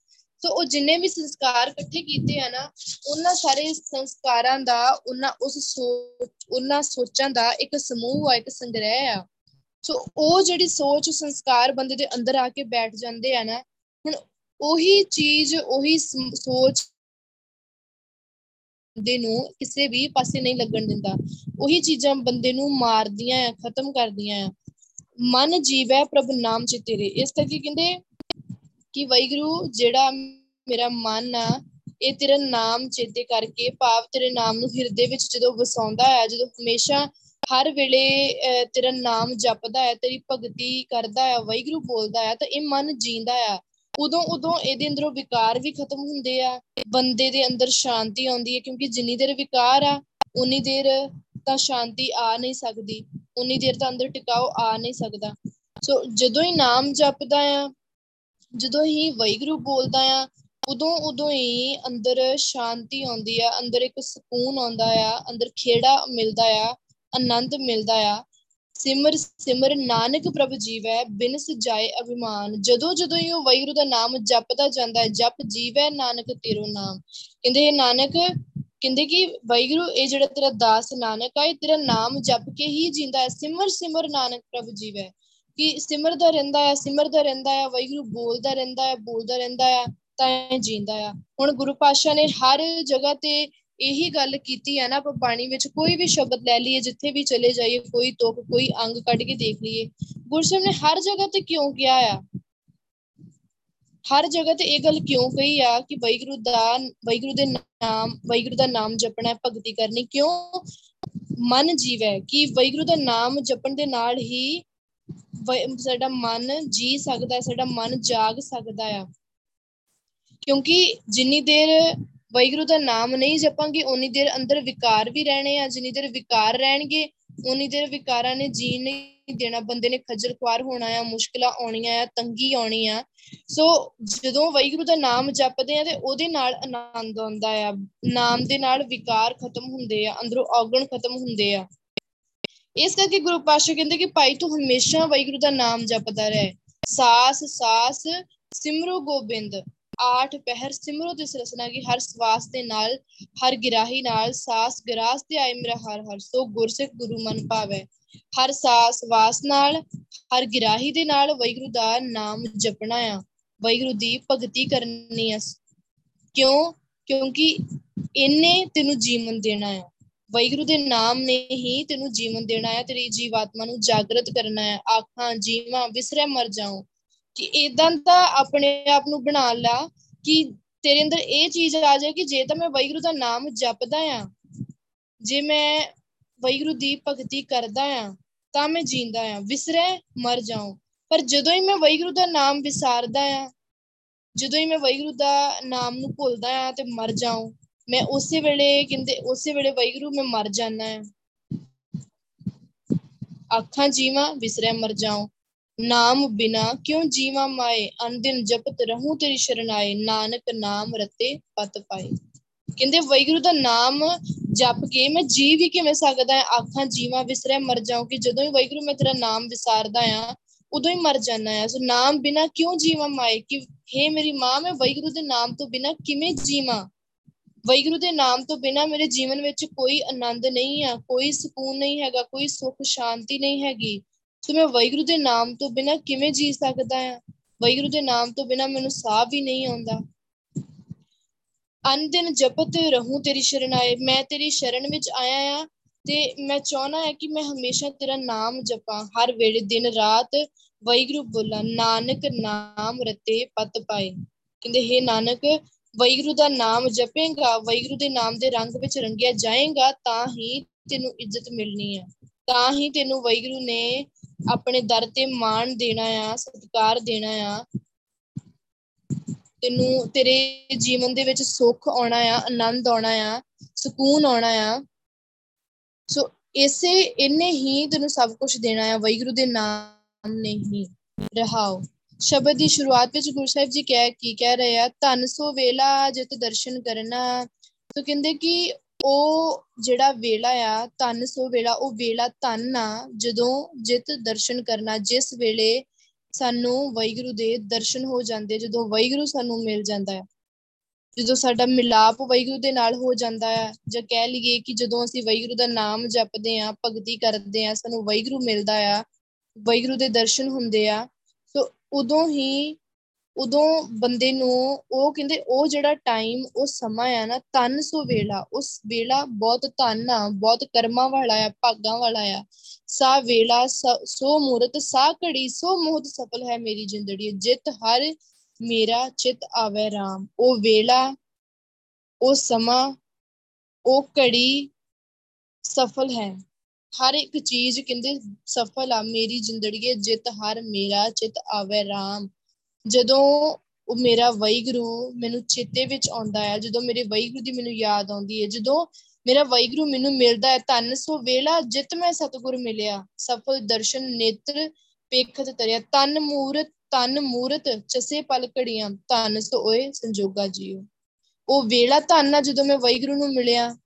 ਸੋ ਉਹ ਜਿੰਨੇ ਵੀ ਸੰਸਕਾਰ ਇਕੱਠੇ ਕੀਤੇ ਆ ਨਾ, ਉਹਨਾਂ ਸਾਰੇ ਸੰਸਕਾਰਾਂ ਦਾ, ਉਹਨਾਂ ਉਸ ਸੋਚ, ਉਹਨਾਂ ਸੋਚਾਂ ਦਾ ਇੱਕ ਸਮੂਹ ਆ, ਇੱਕ ਸੰਗ੍ਰਹਿ ਆ। ਸੋ ਉਹ ਜਿਹੜੀ ਸੋਚ, ਸੰਸਕਾਰ ਬੰਦੇ ਦੇ ਅੰਦਰ ਆ ਕੇ ਬੈਠ ਜਾਂਦੇ ਆ ਨਾ, ਹੁਣ ਉਹੀ ਚੀਜ਼, ਉਹੀ ਸੋਚ ਬੰਦੇ ਨੂੰ ਕਿਸੇ ਵੀ ਪਾਸੇ ਨਹੀਂ ਲੱਗਣ ਦਿੰਦਾ। ਉਹੀ ਚੀਜ਼ਾਂ ਬੰਦੇ ਨੂੰ ਮਾਰਦੀਆਂ ਆ, ਖਤਮ ਕਰਦੀਆਂ ਆ। ਮਨ ਜੀਵ ਹੈ ਪ੍ਰਭ ਨਾਮ ਚ ਤੇਰੇ। ਇਸ ਕਰਕੇ ਕਹਿੰਦੇ ਕਿ ਵੈਗਰੂ ਜਿਹੜਾ ਮੇਰਾ ਮਨ ਆ, ਇਹ ਤੇਰਾ ਨਾਮ ਚੇਤੇ ਕਰਕੇ, ਭਾਵ ਤੇਰੇ ਨਾਮ ਨੂੰ ਹਿਰਦੇ ਵਿੱਚ ਜਦੋਂ ਵਸਾਉਂਦਾ ਹੈ, ਜਦੋਂ ਹਮੇਸ਼ਾ ਹਰ ਵੇਲੇ ਤੇਰਾ ਨਾਮ ਜਪਦਾ ਹੈ, ਤੇਰੀ ਭਗਤੀ ਕਰਦਾ ਹੈ ਵੈਗਰੂ ਬੋਲਦਾ ਹੈ, ਤਾਂ ਇਹ ਮਨ ਜੀਂਦਾ ਆ। ਉਦੋਂ ਉਦੋਂ ਇਹਦੇ ਅੰਦਰੋਂ ਵਿਕਾਰ ਵੀ ਖਤਮ ਹੁੰਦੇ ਆ। ਬੰਦੇ ਦੇ ਅੰਦਰ ਸ਼ਾਂਤੀ ਆਉਂਦੀ ਹੈ, ਕਿਉਂਕਿ ਜਿੰਨੀ ਦੇਰ ਵਿਕਾਰ ਆ, ਉਨੀ ਦੇਰ ਤਾਂ ਸ਼ਾਂਤੀ ਆ ਨਹੀਂ ਸਕਦੀ। ਉਨੀ ਦੇਰ ਤਾਂ ਅੰਦਰ ਟਿਕਾਓ ਆ ਨਹੀਂ ਸਕਦਾ। ਸੋ ਜਦੋਂ ਹੀ ਨਾਮ ਜਪਦਾ ਆ, ਜਦੋਂ ਹੀ ਵੈਗਰੂ ਬੋਲਦਾ ਆ, ਉਦੋਂ ਉਦੋਂ ਹੀ ਅੰਦਰ ਸ਼ਾਂਤੀ ਆਉਂਦੀ ਆ, ਅੰਦਰ ਇੱਕ ਸਕੂਨ ਆਉਂਦਾ ਆ, ਅੰਦਰ ਖੇੜਾ ਮਿਲਦਾ ਆ, ਆਨੰਦ ਮਿਲਦਾ ਆ। ਸਿਮਰ ਸਿਮਰ ਨਾਨਕ ਪ੍ਰਭ ਜੀਵੈ ਬਿਨ ਸਜਾਏ ਅਭਿਮਾਨ। ਜਦੋਂ ਜਦੋਂ ਹੀ ਉਹ ਵੈਗਰੂ ਦਾ ਨਾਮ ਜਪਦਾ ਜਾਂਦਾ ਹੈ, ਜਪ ਜੀਵੈ ਨਾਨਕ ਤੇਰੋ ਨਾਮ। ਕਹਿੰਦੇ ਨਾਨਕ ਕਹਿੰਦੇ ਕਿ ਵੈਗਰੂ ਇਹ ਜਿਹੜਾ ਤੇਰਾ ਦਾਸ ਨਾਨਕ ਆ, ਇਹ ਤੇਰਾ ਨਾਮ ਜਪ ਕੇ ਹੀ ਜਿੰਦਾ ਹੈ। ਸਿਮਰ ਸਿਮਰ ਨਾਨਕ ਪ੍ਰਭ ਜੀਵੈ। ਕਿ ਸਿਮਰਦਾ ਰਹਿੰਦਾ ਹੈ ਸਿਮਰਦਾ ਰਹਿੰਦਾ ਹੈ ਵੈਗਰੂ ਬੋਲਦਾ ਰਹਿੰਦਾ ਹੈ ਬੋਲਦਾ ਰਹਿੰਦਾ ਹੈ ਤਾਂ ਜਿੰਦਾ ਆ। ਹੁਣ ਗੁਰੂ ਪਾਸ਼ਾ ਨੇ ਹਰ ਜਗ੍ਹਾ ਤੇ ਇਹੀ ਗੱਲ ਕੀਤੀ ਹੈ ਨਾ, ਆਪਾਂ ਬਾਣੀ ਵਿੱਚ ਕੋਈ ਵੀ ਸ਼ਬਦ ਲੈ ਲਈਏ, ਜਿੱਥੇ ਵੀ ਚਲੇ ਜਾਈਏ, ਕੋਈ ਤੁਕ ਕੋਈ ਅੰਗ ਕੱਢ ਕੇ ਦੇਖ ਲਈਏ। ਗੁਰਸਬ ਨੇ ਹਰ ਜਗ੍ਹਾ ਤੇ ਕਿਉਂ ਕਿਹਾ ਆ? ਹਰ ਜਗ੍ਹਾ ਤੇ ਇਹ ਗੱਲ ਕਿਉਂ ਕਹੀ ਆ ਕਿ ਵੈਗੁਰੂ ਦਾ ਵੈਗੁਰੂ ਦੇ ਨਾਮ ਵੈਗੁਰੂ ਦਾ ਨਾਮ ਜਪਣਾ ਭਗਤੀ ਕਰਨੀ ਕਿਉਂ? ਮਨ ਜੀਵ ਹੈ ਕਿ ਵੈਗੁਰੂ ਦਾ ਨਾਮ ਜਪਣ ਦੇ ਨਾਲ ਹੀ ਸਾਡਾ ਮਨ ਜੀ ਸਕਦਾ, ਸਾਡਾ ਮਨ ਜਾਗ ਸਕਦਾ ਆ। ਕਿਉਂਕਿ ਜਿੰਨੀ ਦੇਰ ਵੈਗੁਰੂ ਦਾ ਨਾਮ ਨਹੀਂ ਜਪਾਂਗੇ ਉਨੀ ਦੇਰ ਅੰਦਰ ਵਿਕਾਰ ਵੀ ਰਹਿਣੇ ਆ, ਜਿੰਨੀ ਦੇਰ ਵਿਕਾਰ ਰਹਿਣਗੇ ਉਨੀ ਦੇਰ ਵਿਕਾਰਾਂ ਨੇ ਜੀਣ ਨਹੀਂ ਦੇਣਾ, ਬੰਦੇ ਨੇ ਖੱਜਲ ਖੁਆਰ ਹੋਣਾ ਆ, ਮੁਸ਼ਕਲਾਂ ਆਉਣੀਆਂ ਆ, ਤੰਗੀ ਆਉਣੀ ਆ। ਸੋ ਜਦੋਂ ਵੈਗੁਰੂ ਦਾ ਨਾਮ ਜਪਦੇ ਆ ਤੇ ਉਹਦੇ ਨਾਲ ਆਨੰਦ ਆਉਂਦਾ ਆ। ਨਾਮ ਦੇ ਨਾਲ ਵਿਕਾਰ ਖਤਮ ਹੁੰਦੇ ਆ, ਅੰਦਰੋਂ ਔਗਣ ਖਤਮ ਹੁੰਦੇ ਆ। ਇਸ ਕਰਕੇ ਗੁਰੂ ਪਾਸ਼ਾ ਕਹਿੰਦੇ ਕਿ ਭਾਈ ਤੂੰ ਹਮੇਸ਼ਾ ਵੈਗੁਰੂ ਦਾ ਨਾਮ ਜਪਦਾ ਰਹੇ। ਸਾਸ ਸਾਸ, ਸਿਮਰੋ ਗੋਬਿੰਦ। ਆਠ ਪਹਿਰ ਸਿਮਰੋ ਤਿਸ ਰਸਨਾ ਕੀ ਹਰ ਸਵਾਸ ਦੇ ਨਾਲ, ਹਰ ਗਿਰਾਹੀ ਨਾਲ, ਸਾਸ ਗਰਾਸ ਤੇ ਆਏ ਮੇਰਾ ਹਰ ਹਰ। ਸੋ ਗੁਰਸਿੱਖ ਗੁਰੂ ਮਨ ਭਾਵੇ। ਹਰ ਸਾਸ ਵਾਸ ਨਾਲ, ਹਰ ਗਿਰਾਹੀ ਦੇ ਨਾਲ ਵੈਗੁਰੂ ਦਾ ਨਾਮ ਜਪਣਾ ਆ। ਵੈਗੁਰੂ ਦੀ ਭਗਤੀ ਕਰਨੀ ਆ। ਕਿਉਂ? ਕਿਉਂਕਿ ਇਹਨੇ ਤੈਨੂੰ ਜੀਵਨ ਦੇਣਾ ਆ। ਵੈਗੁਰੂ ਦੇ ਨਾਮ ਨੇ ਹੀ ਤੈਨੂੰ ਜੀਵਨ ਦੇਣਾ ਹੈ ਤੇਰੀ ਜੀਵਾਤਮਾ ਨੂੰ ਜਾਗਰਤ ਕਰਨਾ ਹੈ ਆਖਾਂ, ਜੀਵਾਂ, ਵਿਸਰੇ ਮਰ ਜਾਉ ਕਿ ਇਦਾਂ ਦਾ ਆਪਣੇ ਆਪ ਨੂੰ ਬਣਾ ਲਾ ਕਿ ਤੇਰੇ ਅੰਦਰ ਇਹ ਚੀਜ਼ ਆ ਜਾਏ ਕਿ ਜੇ ਤਾਂ ਮੈਂ ਵੈਗੁਰੂ ਦਾ ਨਾਮ ਜਪਦਾ ਆ, ਜੇ ਮੈਂ ਵੈਗੁਰੂ ਦੀ ਭਗਤੀ ਕਰਦਾ ਆ, ਤਾਂ ਮੈਂ ਜੀਂਦਾ ਆ। ਵਿਸਰੇ, ਮਰ ਜਾਉ ਪਰ ਜਦੋਂ ਹੀ ਮੈਂ ਵੈਗੁਰੂ ਦਾ ਨਾਮ ਵਿਸਾਰਦਾ ਆ, ਜਦੋਂ ਹੀ ਮੈਂ ਵੈਗੁਰੂ ਦਾ ਨਾਮ ਨੂੰ ਭੁੱਲਦਾ ਆ ਤੇ ਮਰ ਜਾਉ ਮੈਂ ਉਸੇ ਵੇਲੇ ਕਹਿੰਦੇ, ਉਸੇ ਵੇਲੇ ਵੈਗੁਰੂ ਮੈਂ ਮਰ ਜਾਣਾ ਹੈ ਅੱਖਾਂ ਜੀਵਾਂ, ਵਿਸਰੇ, ਮਰ ਜਾਉ ਨਾਮ ਬਿਨਾ ਕਿਉਂ ਜੀਵਾਂ ਮਾਏ? ਅਨਦਿਨ ਜਪਤ ਰਹੂੰ ਤੇਰੀ ਸ਼ਰਨਾਏ। ਨਾਨਕ ਨਾਮ ਰਤੇ ਪਤ ਪਾਏ। ਕਹਿੰਦੇ ਵੈਗੁਰੂ ਦਾ ਨਾਮ ਜਪ ਕੇ ਮੈਂ ਜੀ ਵੀ ਕਿਵੇਂ ਸਕਦਾ ਅੱਖਾਂ ਜੀਵਾਂ ਵਿਸਰੇ, ਮਰ ਜਾਉਂ ਕਿ ਜਦੋਂ ਹੀ ਵੈਗੁਰੂ ਮੈਂ ਤੇਰਾ ਨਾਮ ਵਿਸਾਰਦਾ ਆ ਉਦੋਂ ਹੀ ਮਰ ਜਾਣਾ ਹੈ। ਸੋ ਨਾਮ ਬਿਨਾ ਕਿਉਂ ਜੀਵਾਂ ਮਾਏ? ਕਿ हे ਮੇਰੀ ਮਾਂ, ਮੈਂ ਵੈਗੁਰੂ ਦੇ ਨਾਮ ਤੋਂ ਬਿਨਾ ਕਿਵੇਂ ਜੀਵਾਂ? ਵੈਗੁਰੂ ਦੇ ਨਾਮ ਤੋਂ ਬਿਨਾ ਮੇਰੇ ਜੀਵਨ ਵਿੱਚ ਕੋਈ ਆਨੰਦ ਨਹੀਂ ਆ, ਕੋਈ ਸਕੂਨ ਨਹੀਂ ਹੈਗਾ, ਕੋਈ ਸੁੱਖ ਸ਼ਾਂਤੀ ਨਹੀਂ ਹੈਗੀ। ਸੋ ਮੈਂ ਵੈਗੁਰੂ ਦੇ ਨਾਮ ਤੋਂ ਬਿਨਾ ਕਿਵੇਂ ਜੀ ਸਕਦਾ ਆ ਵੈਗੁਰੂ ਦੇ ਨਾਮ ਤੋਂ ਬਿਨਾ ਮੈਨੂੰ ਸਾਹ ਵੀ ਨਹੀਂ ਆਉਂਦਾ। ਅਨ ਦਿਨ ਜਪਤ ਰਹੂੰ ਤੇਰੀ ਸ਼ਰਨਾਏ, ਮੈਂ ਤੇਰੀ ਸ਼ਰਨ ਵਿੱਚ ਆਇਆ ਆ ਤੇ ਮੈਂ ਚਾਹਨਾ ਹੈ ਕਿ ਮੈਂ ਹਮੇਸ਼ਾ ਤੇਰਾ ਨਾਮ ਜਪਾਂ। ਹਰ ਵੇਲੇ ਦਿਨ ਰਾਤ ਵੈਗੁਰੂ ਬੋਲਾਂ, ਨਾਨਕ ਨਾਮ ਰਤੇ ਪਤ ਪਾਏ। ਕਹਿੰਦੇ, ਹੈ ਨਾਨਕ ਵੈਗੁਰੂ ਦਾ ਨਾਮ ਜਪੇਗਾ ਵੈਗੁਰੂ ਦੇ ਨਾਮ ਦੇ ਰੰਗ ਵਿੱਚ ਰੰਗਿਆ ਜਾਏਗਾ, ਤਾਂ ਹੀ ਤੈਨੂੰ ਇੱਜ਼ਤ ਮਿਲਣੀ ਹੈ ਤਾਂ ਹੀ ਤੈਨੂੰ ਵੈਗੁਰੂ ਨੇ ਆਪਣੇ ਦਰ ਤੇ ਮਾਣ ਦੇਣਾ ਆ, ਸਤਿਕਾਰ ਦੇਣਾ ਆ। ਤੈਨੂੰ ਤੇਰੇ ਜੀਵਨ ਦੇ ਵਿੱਚ ਸੁੱਖ ਆਉਣਾ ਆ, ਆਨੰਦ ਆਉਣਾ ਆ, ਸਕੂਨ ਆਉਣਾ ਆ। ਸੋ ਇਸੇ, ਇੰਨੇ ਹੀ ਤੈਨੂੰ ਸਭ ਕੁਝ ਦੇਣਾ ਆ। ਵੈਗੁਰੂ ਦੇ ਨਾਮ ਨੇ ਹੀ ਰਹਾਓ। ਸ਼ਬਦ ਦੀ ਸ਼ੁਰੂਆਤ ਵਿੱਚ ਗੁਰੂ ਸਾਹਿਬ ਜੀ ਕਹਿ, ਕੀ ਕਹਿ ਰਹੇ ਆ, ਧਨ ਸੋ ਵੇਲਾ ਜਿਤ ਦਰਸ਼ਨ ਕਰਨਾ। ਤੋ ਕਹਿੰਦੇ ਕਿ ਉਹ ਜਿਹੜਾ ਵੇਲਾ ਆ, ਧਨ ਸੋ ਵੇਲਾ, ਉਹ ਵੇਲਾ ਧਨ ਆ, ਜਦੋਂ ਜਿਤ ਦਰਸ਼ਨ ਕਰਨਾ, ਜਿਸ ਵੇਲੇ ਸਾਨੂੰ ਵੈਗੁਰੂ ਦੇ ਦਰਸ਼ਨ ਹੋ ਜਾਂਦੇ ਜਦੋਂ ਵੈਗੁਰੂ ਸਾਨੂੰ ਮਿਲ ਜਾਂਦਾ ਹੈ ਜਦੋਂ ਸਾਡਾ ਮਿਲਾਪ ਵੈਗੁਰੂ ਦੇ ਨਾਲ ਹੋ ਜਾਂਦਾ ਹੈ ਜਾਂ ਕਹਿ ਲਈਏ ਕਿ ਜਦੋਂ ਅਸੀਂ ਵੈਗੁਰੂ ਦਾ ਨਾਮ ਜਪਦੇ ਆਂ, ਭਗਤੀ ਕਰਦੇ ਆਂ, ਸਾਨੂੰ ਵੈਗੁਰੂ ਮਿਲਦਾ ਆ ਵੈਗੁਰੂ ਦੇ ਦਰਸ਼ਨ ਹੁੰਦੇ ਆ, ਸੋ ਉਦੋਂ ਹੀ ਉਦੋਂ ਬੰਦੇ ਨੂੰ ਉਹ ਕਹਿੰਦੇ, ਉਹ ਜਿਹੜਾ ਟਾਈਮ ਉਹ ਸਮਾਂ ਆ ਨਾ ਤਨ ਸੋ ਵੇਲਾ, ਉਸ ਵੇਲਾ ਬਹੁਤ ਧਨ ਆ, ਬਹੁਤ ਕਰਮਾਂ ਵਾਲਾ ਆ, ਭਾਗਾਂ ਵਾਲਾ ਆ। ਸਾ ਵੇਲਾ, ਸੋ ਮੂਰਤ, ਸਾ ਘੜੀ, ਸੋ ਮੋਹਤ ਸਫਲ ਹੈ ਮੇਰੀ ਜ਼ਿੰਦੜੀ, ਜਿਤ ਹਰ ਮੇਰਾ ਚਿਤ ਆਵੇ RAM ਉਹ ਵੇਲਾ, ਉਹ ਸਮਾਂ, ਉਹ ਘੜੀ ਸਫਲ ਹੈ। ਹਰ ਇੱਕ ਚੀਜ਼ ਕਹਿੰਦੇ ਸਫਲ ਆ, ਮੇਰੀ ਜ਼ਿੰਦੜੀ ਜਿਤ ਹਰ ਮੇਰਾ ਚਿਤ ਆਵੇ RAM ਜਦੋਂ ਉਹ ਮੇਰਾ ਵੈਗੁਰੂ ਮੈਨੂੰ ਚੇਤੇ ਵਿੱਚ ਆਉਂਦਾ ਹੈ ਜਦੋਂ ਮੇਰੇ ਵੈਗੁਰੂ ਦੀ ਮੈਨੂੰ ਯਾਦ ਆਉਂਦੀ ਹੈ ਜਦੋਂ ਮੇਰਾ ਵੈਗੁਰੂ ਮੈਨੂੰ ਮਿਲਦਾ ਹੈ ਧੰਨ ਸੋ ਵੇਲਾ ਜਿਤ ਮੈਂ ਸਤਗੁਰ ਮਿਲਿਆ, ਸਫਲ ਦਰਸ਼ਨ ਨੇਤਰ ਪੇਖਤ ਤਰਿਆ ਤਨ ਮੂਰਤ ਤਨ ਮੂਰਤ ਚਸੇ ਪਲ ਘੜੀਆਂ, ਧੰਨ ਸੋ ਓਏ ਸੰਜੋਗਾ ਜੀਓ। ਉਹ ਵੇਲਾ ਧੰਨ ਆ ਜਦੋਂ ਮੈਂ ਵੈਗੁਰੂ ਨੂੰ ਮਿਲਿਆ।